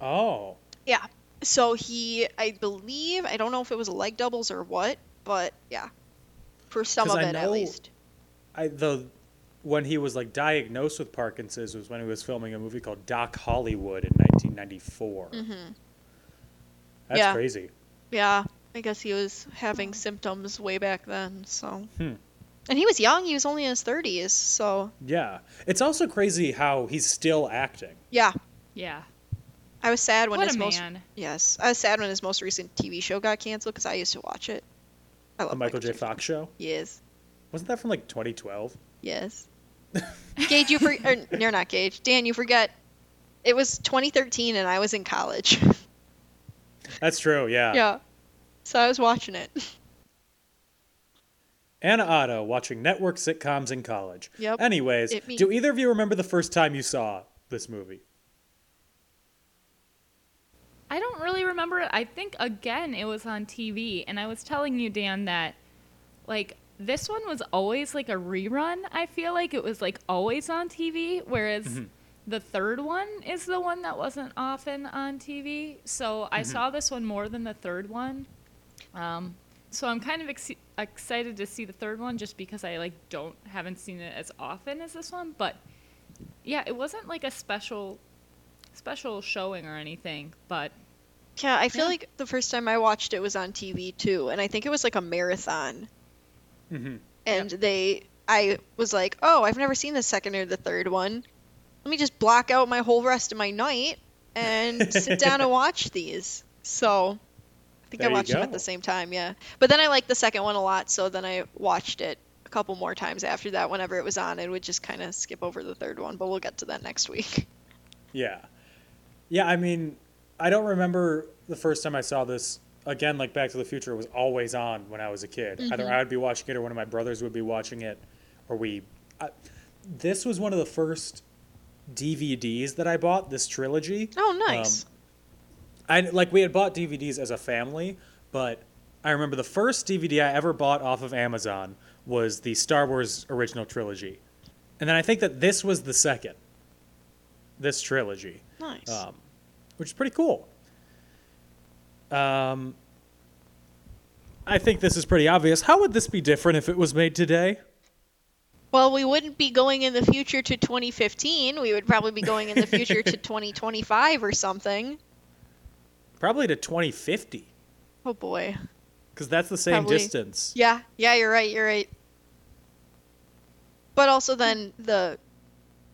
Oh. Yeah. So he, I believe, I don't know if it was leg doubles or what, but yeah, for some of I it at know- least. I the when he was like diagnosed with Parkinson's was when he was filming a movie called Doc Hollywood in 1994. That's Mm-hmm. Yeah. crazy. Yeah, I guess he was having symptoms way back then. So, Hmm. and he was young. He was only in his 30s. So, Yeah. It's also crazy how he's still acting. yeah, Yeah. I was sad when What his a most man. yes, I was sad when his most recent TV show got canceled because I used to watch it. I love The Michael J. Fox show. Yes, Wasn't that from like 2012? yes. Gage, you for er, or, you're not Gage. Dan, you forget. It was 2013 and I was in college. That's true. Yeah. yeah, so I was watching it. Anna Otto watching network sitcoms in college. Yep. Anyways, do either of you remember the first time you saw this movie? I don't really remember it. I think again it was on TV, and I was telling you, Dan, that like this one was always like a rerun. I feel like it was like always on TV, whereas the third one is the one that wasn't often on TV. So I saw this one more than the third one. Um, so I'm kind of ex- excited to see the third one just because I like don't haven't seen it as often as this one. But yeah, it wasn't like a special special showing or anything, but Yeah, I feel Yeah. like the first time I watched it was on TV too, and I think it was like a marathon. Mhm. And they, I was like, oh, I've never seen the second or the third one. Let me just block out my whole rest of my night and sit down and watch these. So, I think There I watched them at the same time, yeah. But then I liked the second one a lot, so then I watched it a couple more times after that. Whenever it was on, I would just kind of skip over the third one, but we'll get to that next week. Yeah. Yeah, I mean, I don't remember the first time I saw this. Again, like Back to the Future was always on when I was a kid. Either mm-hmm. I would be watching it or one of my brothers would be watching it, or we. I, this was one of the first DVDs that I bought. This trilogy. Oh, um, nice. I like we had bought DVDs as a family, but I remember the first DVD I ever bought off of Amazon was the Star Wars original trilogy, and then I think that this was the second. This trilogy nice. um, which is pretty cool. Um, I think this is pretty obvious. How would this be different if it was made today? Well, we wouldn't be going in the future to 2015. We would probably be going in the future to 2025 or something. Probably to 2050, Oh boy. because that's the same Probably. distance. Yeah, yeah, you're right, you're right. But also then the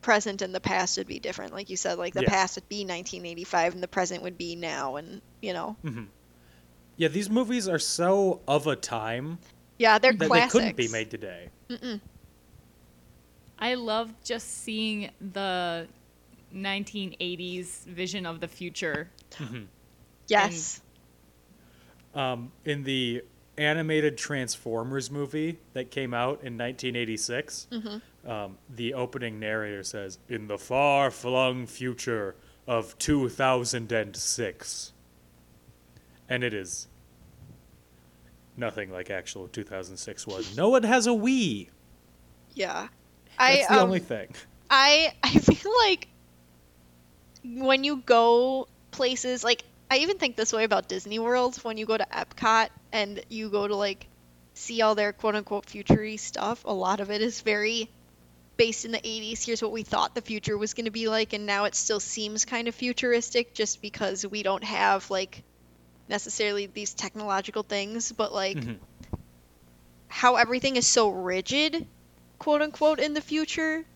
present and the past would be different. Like you said, like the Yeah. past would be 1985 and the present would be now and, you know. Mm-hmm. Yeah, these movies are so of a time Yeah, they're that classics. they couldn't be made today. I love just seeing the 1980s vision of the future. Mm-hmm. Yes. Um, in the animated Transformers movie that came out in 1986, mm-hmm. Um, the opening narrator says, "In the far-flung future of 2006," and it is nothing like actual 2006 was. No one has a Wii. Yeah. That's I the um, only thing. I I feel like when you go places like I even think this way about Disney World when you go to Epcot and you go to like see all their quote unquote futury stuff, a lot of it is very based in the 80s. Here's what we thought the future was going to be like and now it still seems kind of futuristic just because we don't have like necessarily these technological things, but like Mhm. how everything is so rigid, quote unquote, in the future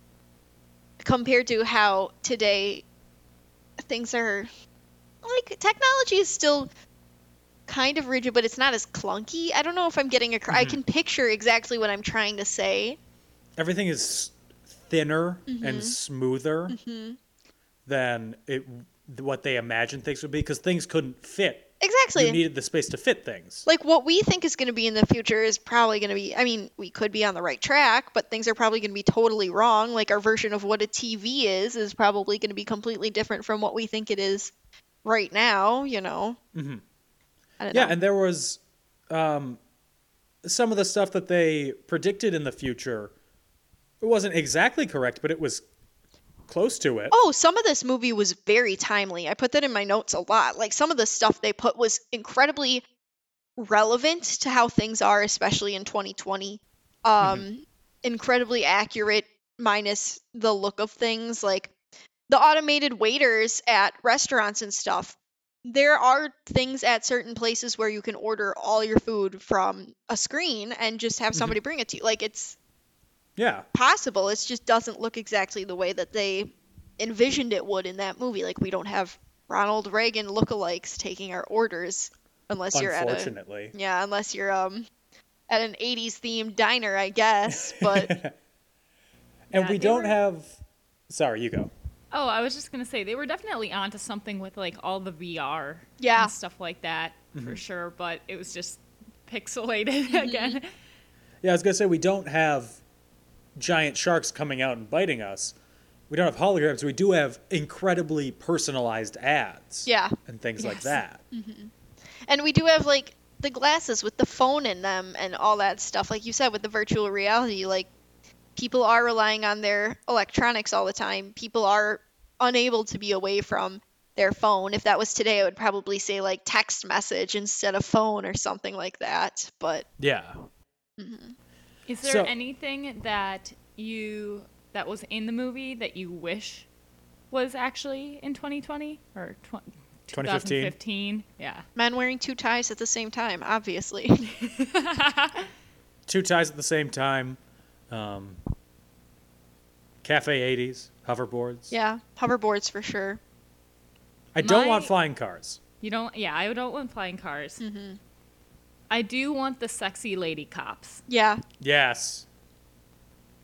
compared to how today things are like technology is still kind of rigid, but it's not as clunky. I don't know if I'm getting across. I can picture exactly what I'm trying to say. Everything is thinner Mm-hmm. and smoother than it what they imagined things would be because things couldn't fit. Exactly. You needed the space to fit things. like what we think is going to be in the future is probably going to be i mean we could be on the right track but things are probably going to be totally wrong like our version of what a tv is is probably going to be completely different from what we think it is right now you know mm-hmm. I don't Yeah, know. and there was um, some of the stuff that they predicted in the future. It wasn't exactly correct, but it was close to it. oh some of this movie was very timely. I put that in my notes a lot. Like some of the stuff they put was incredibly relevant to how things are especially in 2020 um incredibly accurate minus the look of things. Like the automated waiters at restaurants and stuff there are things at certain places where you can order all your food from a screen and just have somebody bring it to you. Like it's Yeah, possible. It just doesn't look exactly the way that they envisioned it would in that movie. Like we don't have Ronald Reagan lookalikes taking our orders unless you're at a yeah, unless you're um at an 80s themed diner, I guess. But and Yeah, we don't were- have. Sorry, you go. Oh, I was just gonna say they were definitely onto something with like all the VR Yeah. and stuff like that Mm-hmm. for sure, but it was just pixelated Mm-hmm. again. Yeah, I was gonna say we don't have giant sharks coming out and biting us. We don't have holograms. We do have incredibly personalized ads. Yeah. and things like Yes. that. Mm-hmm. and we do have like the glasses with the phone in them and all that stuff. Like you said with the virtual reality, like people are relying on their electronics all the time. People are unable to be away from their phone. If that was today, I would probably say like text message instead of phone or something like that. But Yeah. Mm-hmm. Is there So- anything that you that was in the movie that you wish was actually in 2020 or tw- 2015? 2015? Yeah. men wearing two ties at the same time, obviously. Two ties at the same time. Um, Cafe 80s, hoverboards. yeah, hoverboards for sure. I don't My- want flying cars. You don't yeah, I don't want flying cars. Mm-hmm. I do want the sexy lady cops. Yeah, Yes.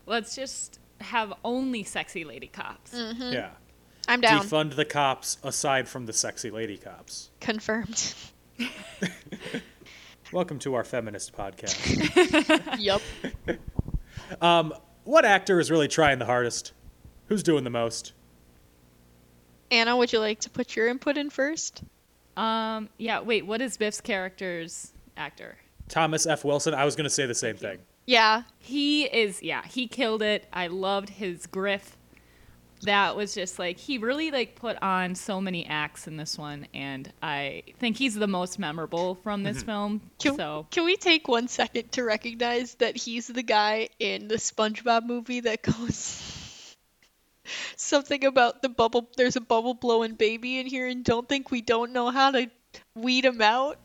Let's just have only sexy lady cops. Mm. Yeah. I'm down. Defund the cops aside from the sexy lady cops. Confirmed. Welcome to our feminist podcast. yup. what actor is really trying the hardest? Who's doing the most? Anna, would you like to put your input in first? Um yeah, wait, what is Biff's character's actor? Thomas F. Wilson. I was going to say the same thing. Yeah, He is yeah, he killed it. I loved his griff. That was just like he really like put on so many acts in this one and I think he's the most memorable from this mm-hmm. film. Can, so can we take one second to recognize that he's the guy in the SpongeBob movie that goes something about the bubble? There's a bubble blowing baby in here, and don't think we don't know how to weed him out.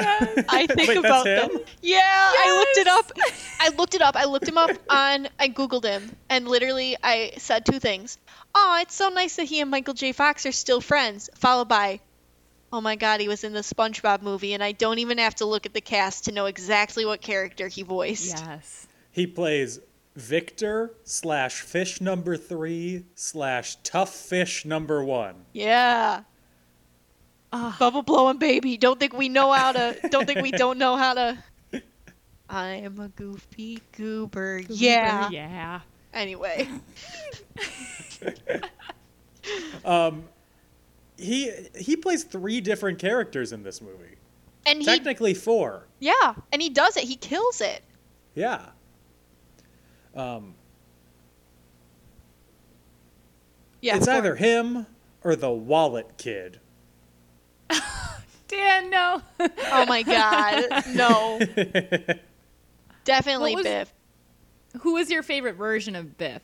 Yeah. I think Wait, about that's them. him? Yeah, I looked it up. I looked it up. I looked him up on. I googled him, and literally, I said two things. Oh, it's so nice that he and Michael J. Fox are still friends. Followed by, oh my God, he was in the SpongeBob movie, and I don't even have to look at the cast to know exactly what character he voiced. yes. He plays Victor slash fish number three slash tough fish number one. Yeah. Bubble blowing baby. Don't think we know how to. Don't think we don't know how to. I am a goofy goober. Yeah. Yeah. Anyway. um, He he plays three different characters in this movie. And he Technically four. Yeah, and he does it. He kills it. Yeah. Um, Yeah. it's for- either him or the Wallet Kid. Dan, no. Oh my god. No. Definitely What was- Biff. Who is your favorite version of Biff?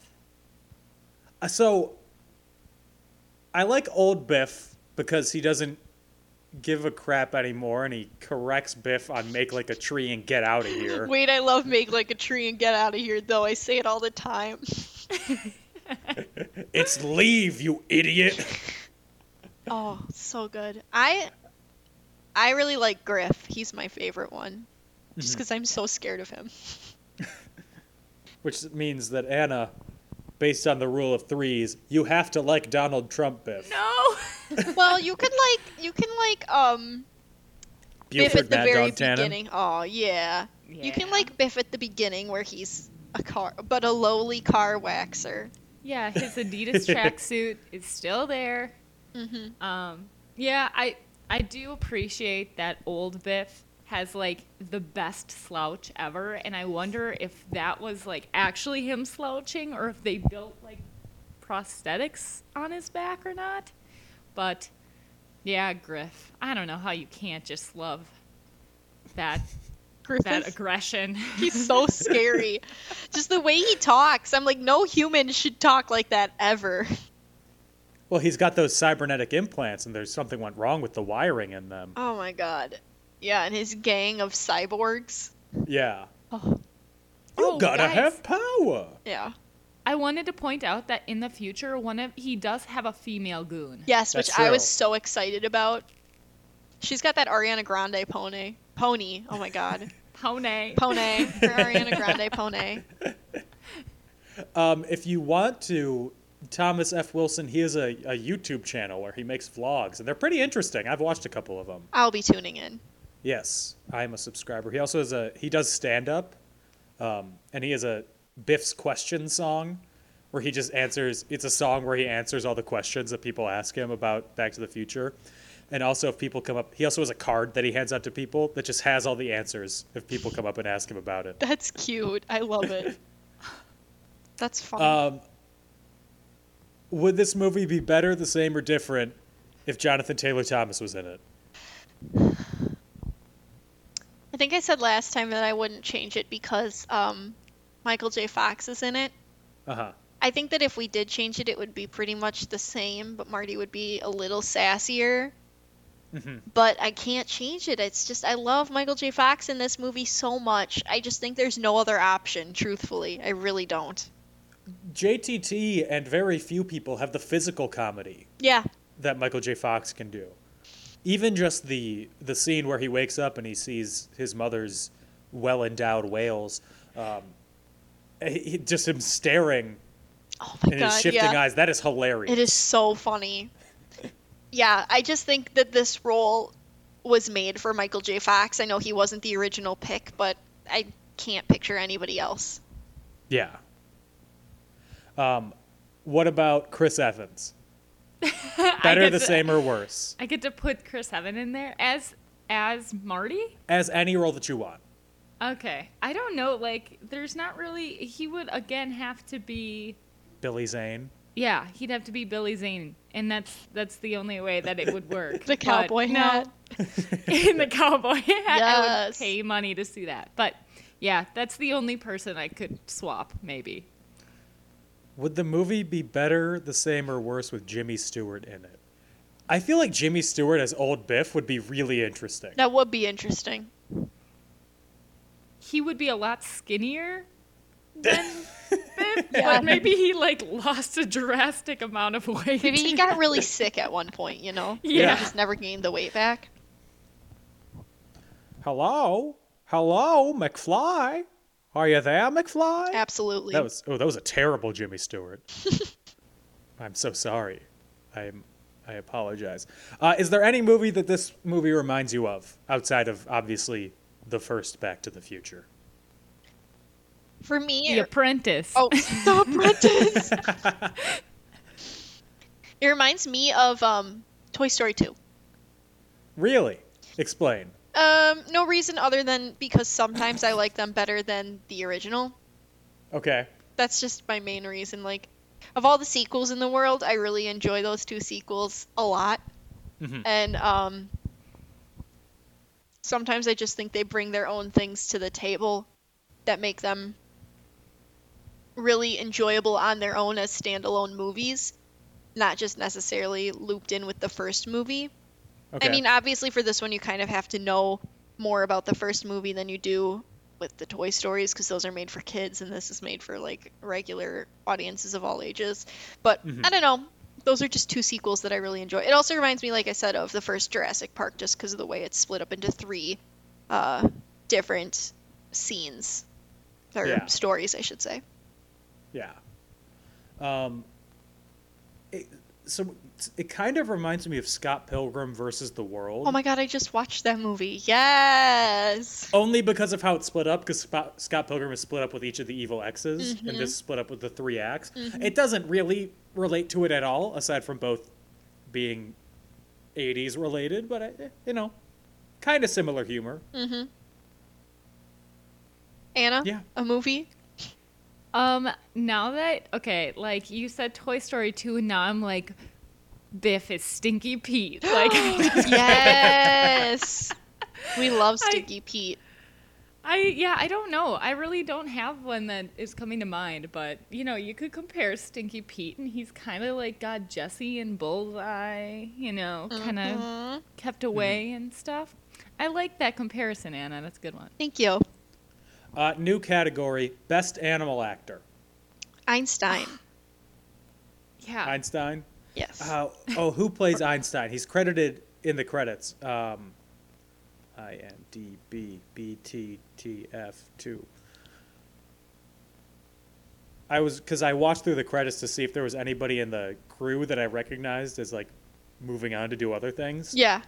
Uh, So I like old Biff because he doesn't give a crap anymore and he corrects Biff on make like a tree and get out of here. Wait, I love make like a tree and get out of here though. I say it all the time. It's leave, you idiot. Oh, so good. I I really like Griff. He's my favorite one. Just because I'm so scared of him. Which means that Anna, based on the rule of threes, you have to like Donald Trump, Biff. No. well, you can like you can like um Biff at the Mad very Dog Tannen. beginning. Oh yeah. yeah. You can like Biff at the beginning where he's a car, but a lowly car waxer. Yeah, his Adidas tracksuit is still there. Mm-hmm. Um, yeah, I I do appreciate that old Biff has like the best slouch ever, and I wonder if that was like actually him slouching or if they built like prosthetics on his back or not. But yeah, Griff, I don't know how you can't just love that Griff that aggression. He's so scary. Just the way he talks. I'm like, no human should talk like that ever. Well, he's got those cybernetic implants, and there's something went wrong with the wiring in them. Oh my god. Yeah, and his gang of cyborgs. Yeah. Oh. You Oh, gotta guys. have power. Yeah. I wanted to point out that in the future, one of he does have a female goon. Yes, That's which I was so excited about. She's got that Ariana Grande pony. Pony. Oh my god. pony. Pony. Ariana Grande pony. Um, if you want to, Thomas F. Wilson, he has a, a YouTube channel where he makes vlogs, and they're pretty interesting. I've watched a couple of them. I'll be tuning in. Yes, I'm a subscriber. He also has a he does stand up, um, and he has a Biff's question song, where he just answers. It's a song where he answers all the questions that people ask him about Back to the Future, and also if people come up, he also has a card that he hands out to people that just has all the answers if people come up and ask him about it. That's cute. I love it. That's fun. Um, would this movie be better, the same, or different if Jonathan Taylor Thomas was in it? I think I said last time that I wouldn't change it because um, Michael J. Fox is in it. Uh huh. I think that if we did change it, it would be pretty much the same, but Marty would be a little sassier. Mm-hmm. But I can't change it. It's just I love Michael J. Fox in this movie so much. I just think there's no other option. Truthfully, I really don't. JTT and very few people have the physical comedy Yeah, that Michael J. Fox can do. Even just the the scene where he wakes up and he sees his mother's well endowed whales, um, he, just him staring Oh my in god, his shifting yeah. eyes. That is hilarious. It is so funny. Yeah, I just think that this role was made for Michael J. Fox. I know he wasn't the original pick, but I can't picture anybody else. Yeah. Um, what about Chris Evans? Better, the to- same, or worse? I get to put Chris Evans in there as as Marty. As any role that you want. Okay, I don't know. Like, there's not really. He would again have to be. Billy Zane. Yeah, he'd have to be Billy Zane, and that's that's the only way that it would work. The But cowboy no, hat. in the cowboy hat, I would pay money to see that. But yeah, that's the only person I could swap, maybe. Would the movie be better, the same, or worse with Jimmy Stewart in it? I feel like Jimmy Stewart as old Biff would be really interesting. That would be interesting. He would be a lot skinnier than Biff, Yeah. but maybe he like lost a drastic amount of weight. Maybe he got really sick at one point, you know? Yeah. He just never gained the weight back. Hello? Hello, McFly? Are you there, McFly? Absolutely. That was oh, that was a terrible Jimmy Stewart. I'm so sorry. I'm I apologize. Uh, is there any movie that this movie reminds you of outside of obviously the first Back to the Future? For me, The Apprentice. Oh, The Apprentice. it reminds me of um, Toy Story 2. Really? Explain. Um, no reason other than because sometimes I like them better than the original. Okay. That's just my main reason. Like, of all the sequels in the world, I really enjoy those two sequels a lot. Mhm. And um, sometimes I just think they bring their own things to the table that make them really enjoyable on their own as standalone movies, not just necessarily looped in with the first movie. Okay. I mean, obviously for this one, you kind of have to know more about the first movie than you do with the Toy Stories because those are made for kids and this is made for like regular audiences of all ages. But Mhm. I don't know. those are just two sequels that I really enjoy. It also reminds me, like I said, of the first Jurassic Park, just because of the way it's split up into three uh, different scenes or Yeah. stories, I should say. Yeah. Um, it, so it kind of reminds me of Scott Pilgrim versus the World. Oh my god, I just watched that movie. Yes. Only because of how it's split up, because Scott, Scott Pilgrim is split up with each of the evil X's, Mm-hmm. and this is split up with the three acts. It doesn't really relate to it at all, aside from both being 80s related, but, I, you know, kind of similar humor. Anna? Yeah. A movie? Um, now that okay, like you said, Toy Story two, and now I'm like, Biff is Stinky Pete. Like, Yes. we love Stinky Pete. I yeah, I don't know. I really don't have one that is coming to mind, but you know, you could compare Stinky Pete, and he's kind of like got Jesse and Bullseye, you know, kind of kept away and stuff. I like that comparison, Anna. That's a good one. Thank you. Uh, new category Best Animal Actor. Einstein. Yeah. Einstein. Yes. Uh, oh, who plays Einstein? He's credited in the credits. Um, I M D B B T T F two. I was because I watched through the credits to see if there was anybody in the crew that I recognized as like moving on to do other things. yeah.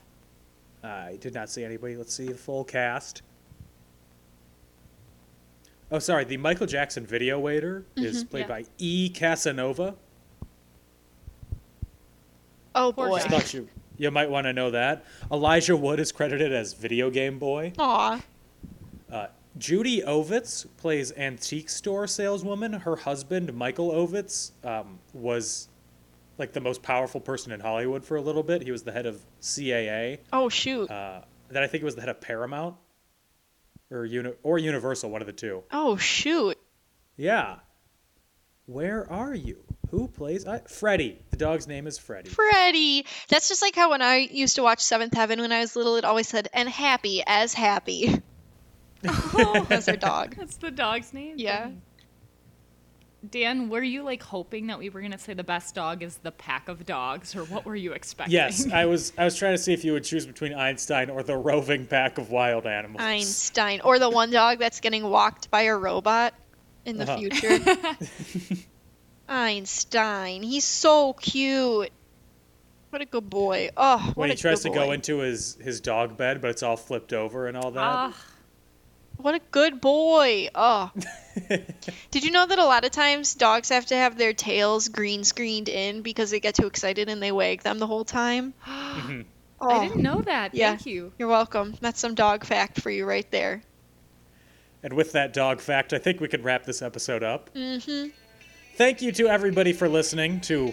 I did not see anybody. Let's see the full cast. Oh, sorry. The Michael Jackson video waiter is played Yeah. by E. Casanova. Oh Poor boy. I thought you you might want to know that. Elijah Wood is credited as video game boy. Aw. Uh, Judy Ovitz plays antique store saleswoman. Her husband Michael Ovitz um, was like the most powerful person in Hollywood for a little bit. He was the head of CAA. Oh shoot. Uh, then I think it was the head of Paramount or Uni- or Universal, one of the two. oh shoot. Yeah. Where are you? Who plays I- Freddy? The dog's name is Freddy. Freddy. That's just like how when I used to watch Seventh Heaven when I was little, it always said, and happy as happy. That's our dog. That's the dog's name. Yeah. Dan, were you like hoping that we were gonna say the best dog is the pack of dogs, or what were you expecting? Yes, I was. I was trying to see if you would choose between Einstein or the roving pack of wild animals. Einstein. Or the one dog that's getting walked by a robot in the Uh-huh. future. Einstein. He's so cute. What a good boy. Oh, what when a he tries to good go boy. into his his dog bed, but it's all flipped over and all that. Ah, What a good boy. Oh. Did you know that a lot of times dogs have to have their tails green screened in because they get too excited and they wag them the whole time? I Oh, didn't know that. Yeah. Thank you. You're welcome. That's some dog fact for you right there. And with that dog fact, I think we can wrap this episode up. Mm-hmm. Thank you to everybody for listening to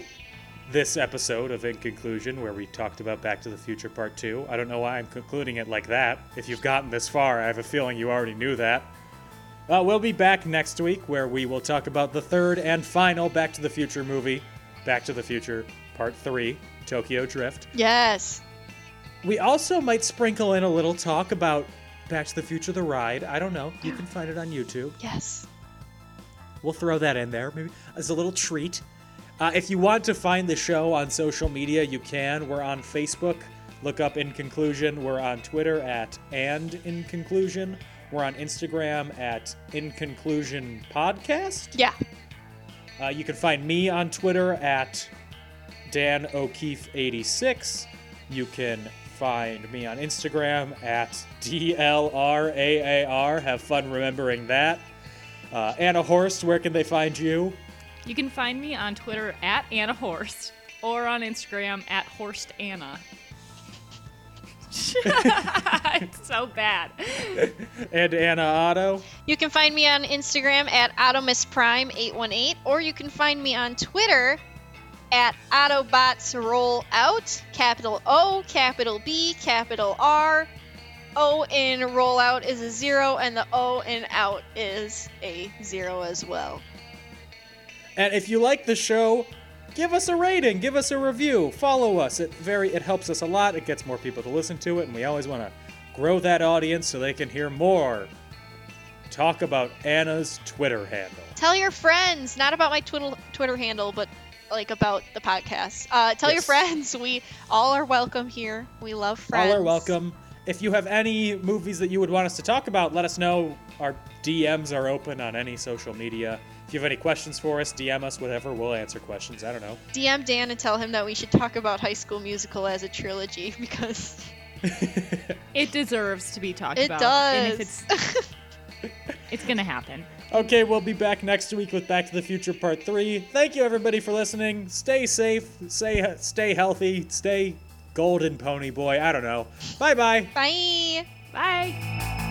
this episode of In Conclusion, where we talked about Back to the Future Part 2. I don't know why I'm concluding it like that. If you've gotten this far, I have a feeling you already knew that. Uh, we'll be back next week, where we will talk about the third and final Back to the Future movie, Back to the Future Part 3, Tokyo Drift. Yes. We also might sprinkle in a little talk about Back to the Future the ride. I don't know. You can find it on YouTube. Yes. We'll throw that in there, maybe as a little treat. Uh, if you want to find the show on social media, you can. We're on Facebook. Look up In Conclusion. We're on Twitter at And In Conclusion. We're on Instagram at In Conclusion Podcast. Yeah. Uh, you can find me on Twitter at Dan O'Keefe86. You can find me on Instagram at DLRAAR. Have fun remembering that. Uh, Anna Horst, where can they find you? You can find me on Twitter at Anna Horst or on Instagram at Horst Anna. it's so bad. And Anna Otto. You can find me on Instagram at AutomisPrime818, or you can find me on Twitter at AutobotsRollout, capital O, capital B, capital R. O in rollout is a zero, and the O in out is a zero as well. And if you like the show, give us a rating, give us a review, follow us. It very it helps us a lot. It gets more people to listen to it, and we always want to grow that audience so they can hear more. Talk about Anna's Twitter handle. Tell your friends, not about my Twitter Twitter handle, but like about the podcast. Uh, tell your friends. We all are welcome here. We love friends. All are welcome. If you have any movies that you would want us to talk about, let us know. Our DMs are open on any social media. If you have any questions for us, DM us, whatever. We'll answer questions. I don't know. DM Dan and tell him that we should talk about High School Musical as a trilogy because It deserves to be talked it about. does. And if it's it's gonna happen. Okay, we'll be back next week with Back to the Future Part 3. Thank you, everybody, for listening. Stay safe, stay, stay healthy, stay golden pony boy. I don't know. Bye bye. Bye. Bye.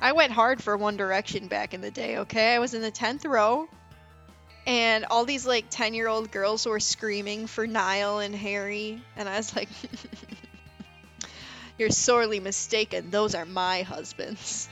I went hard for One Direction back in the day, okay? I was in the 10th row, and all these like 10 year old girls were screaming for Niall and Harry, and I was like, You're sorely mistaken. Those are my husbands.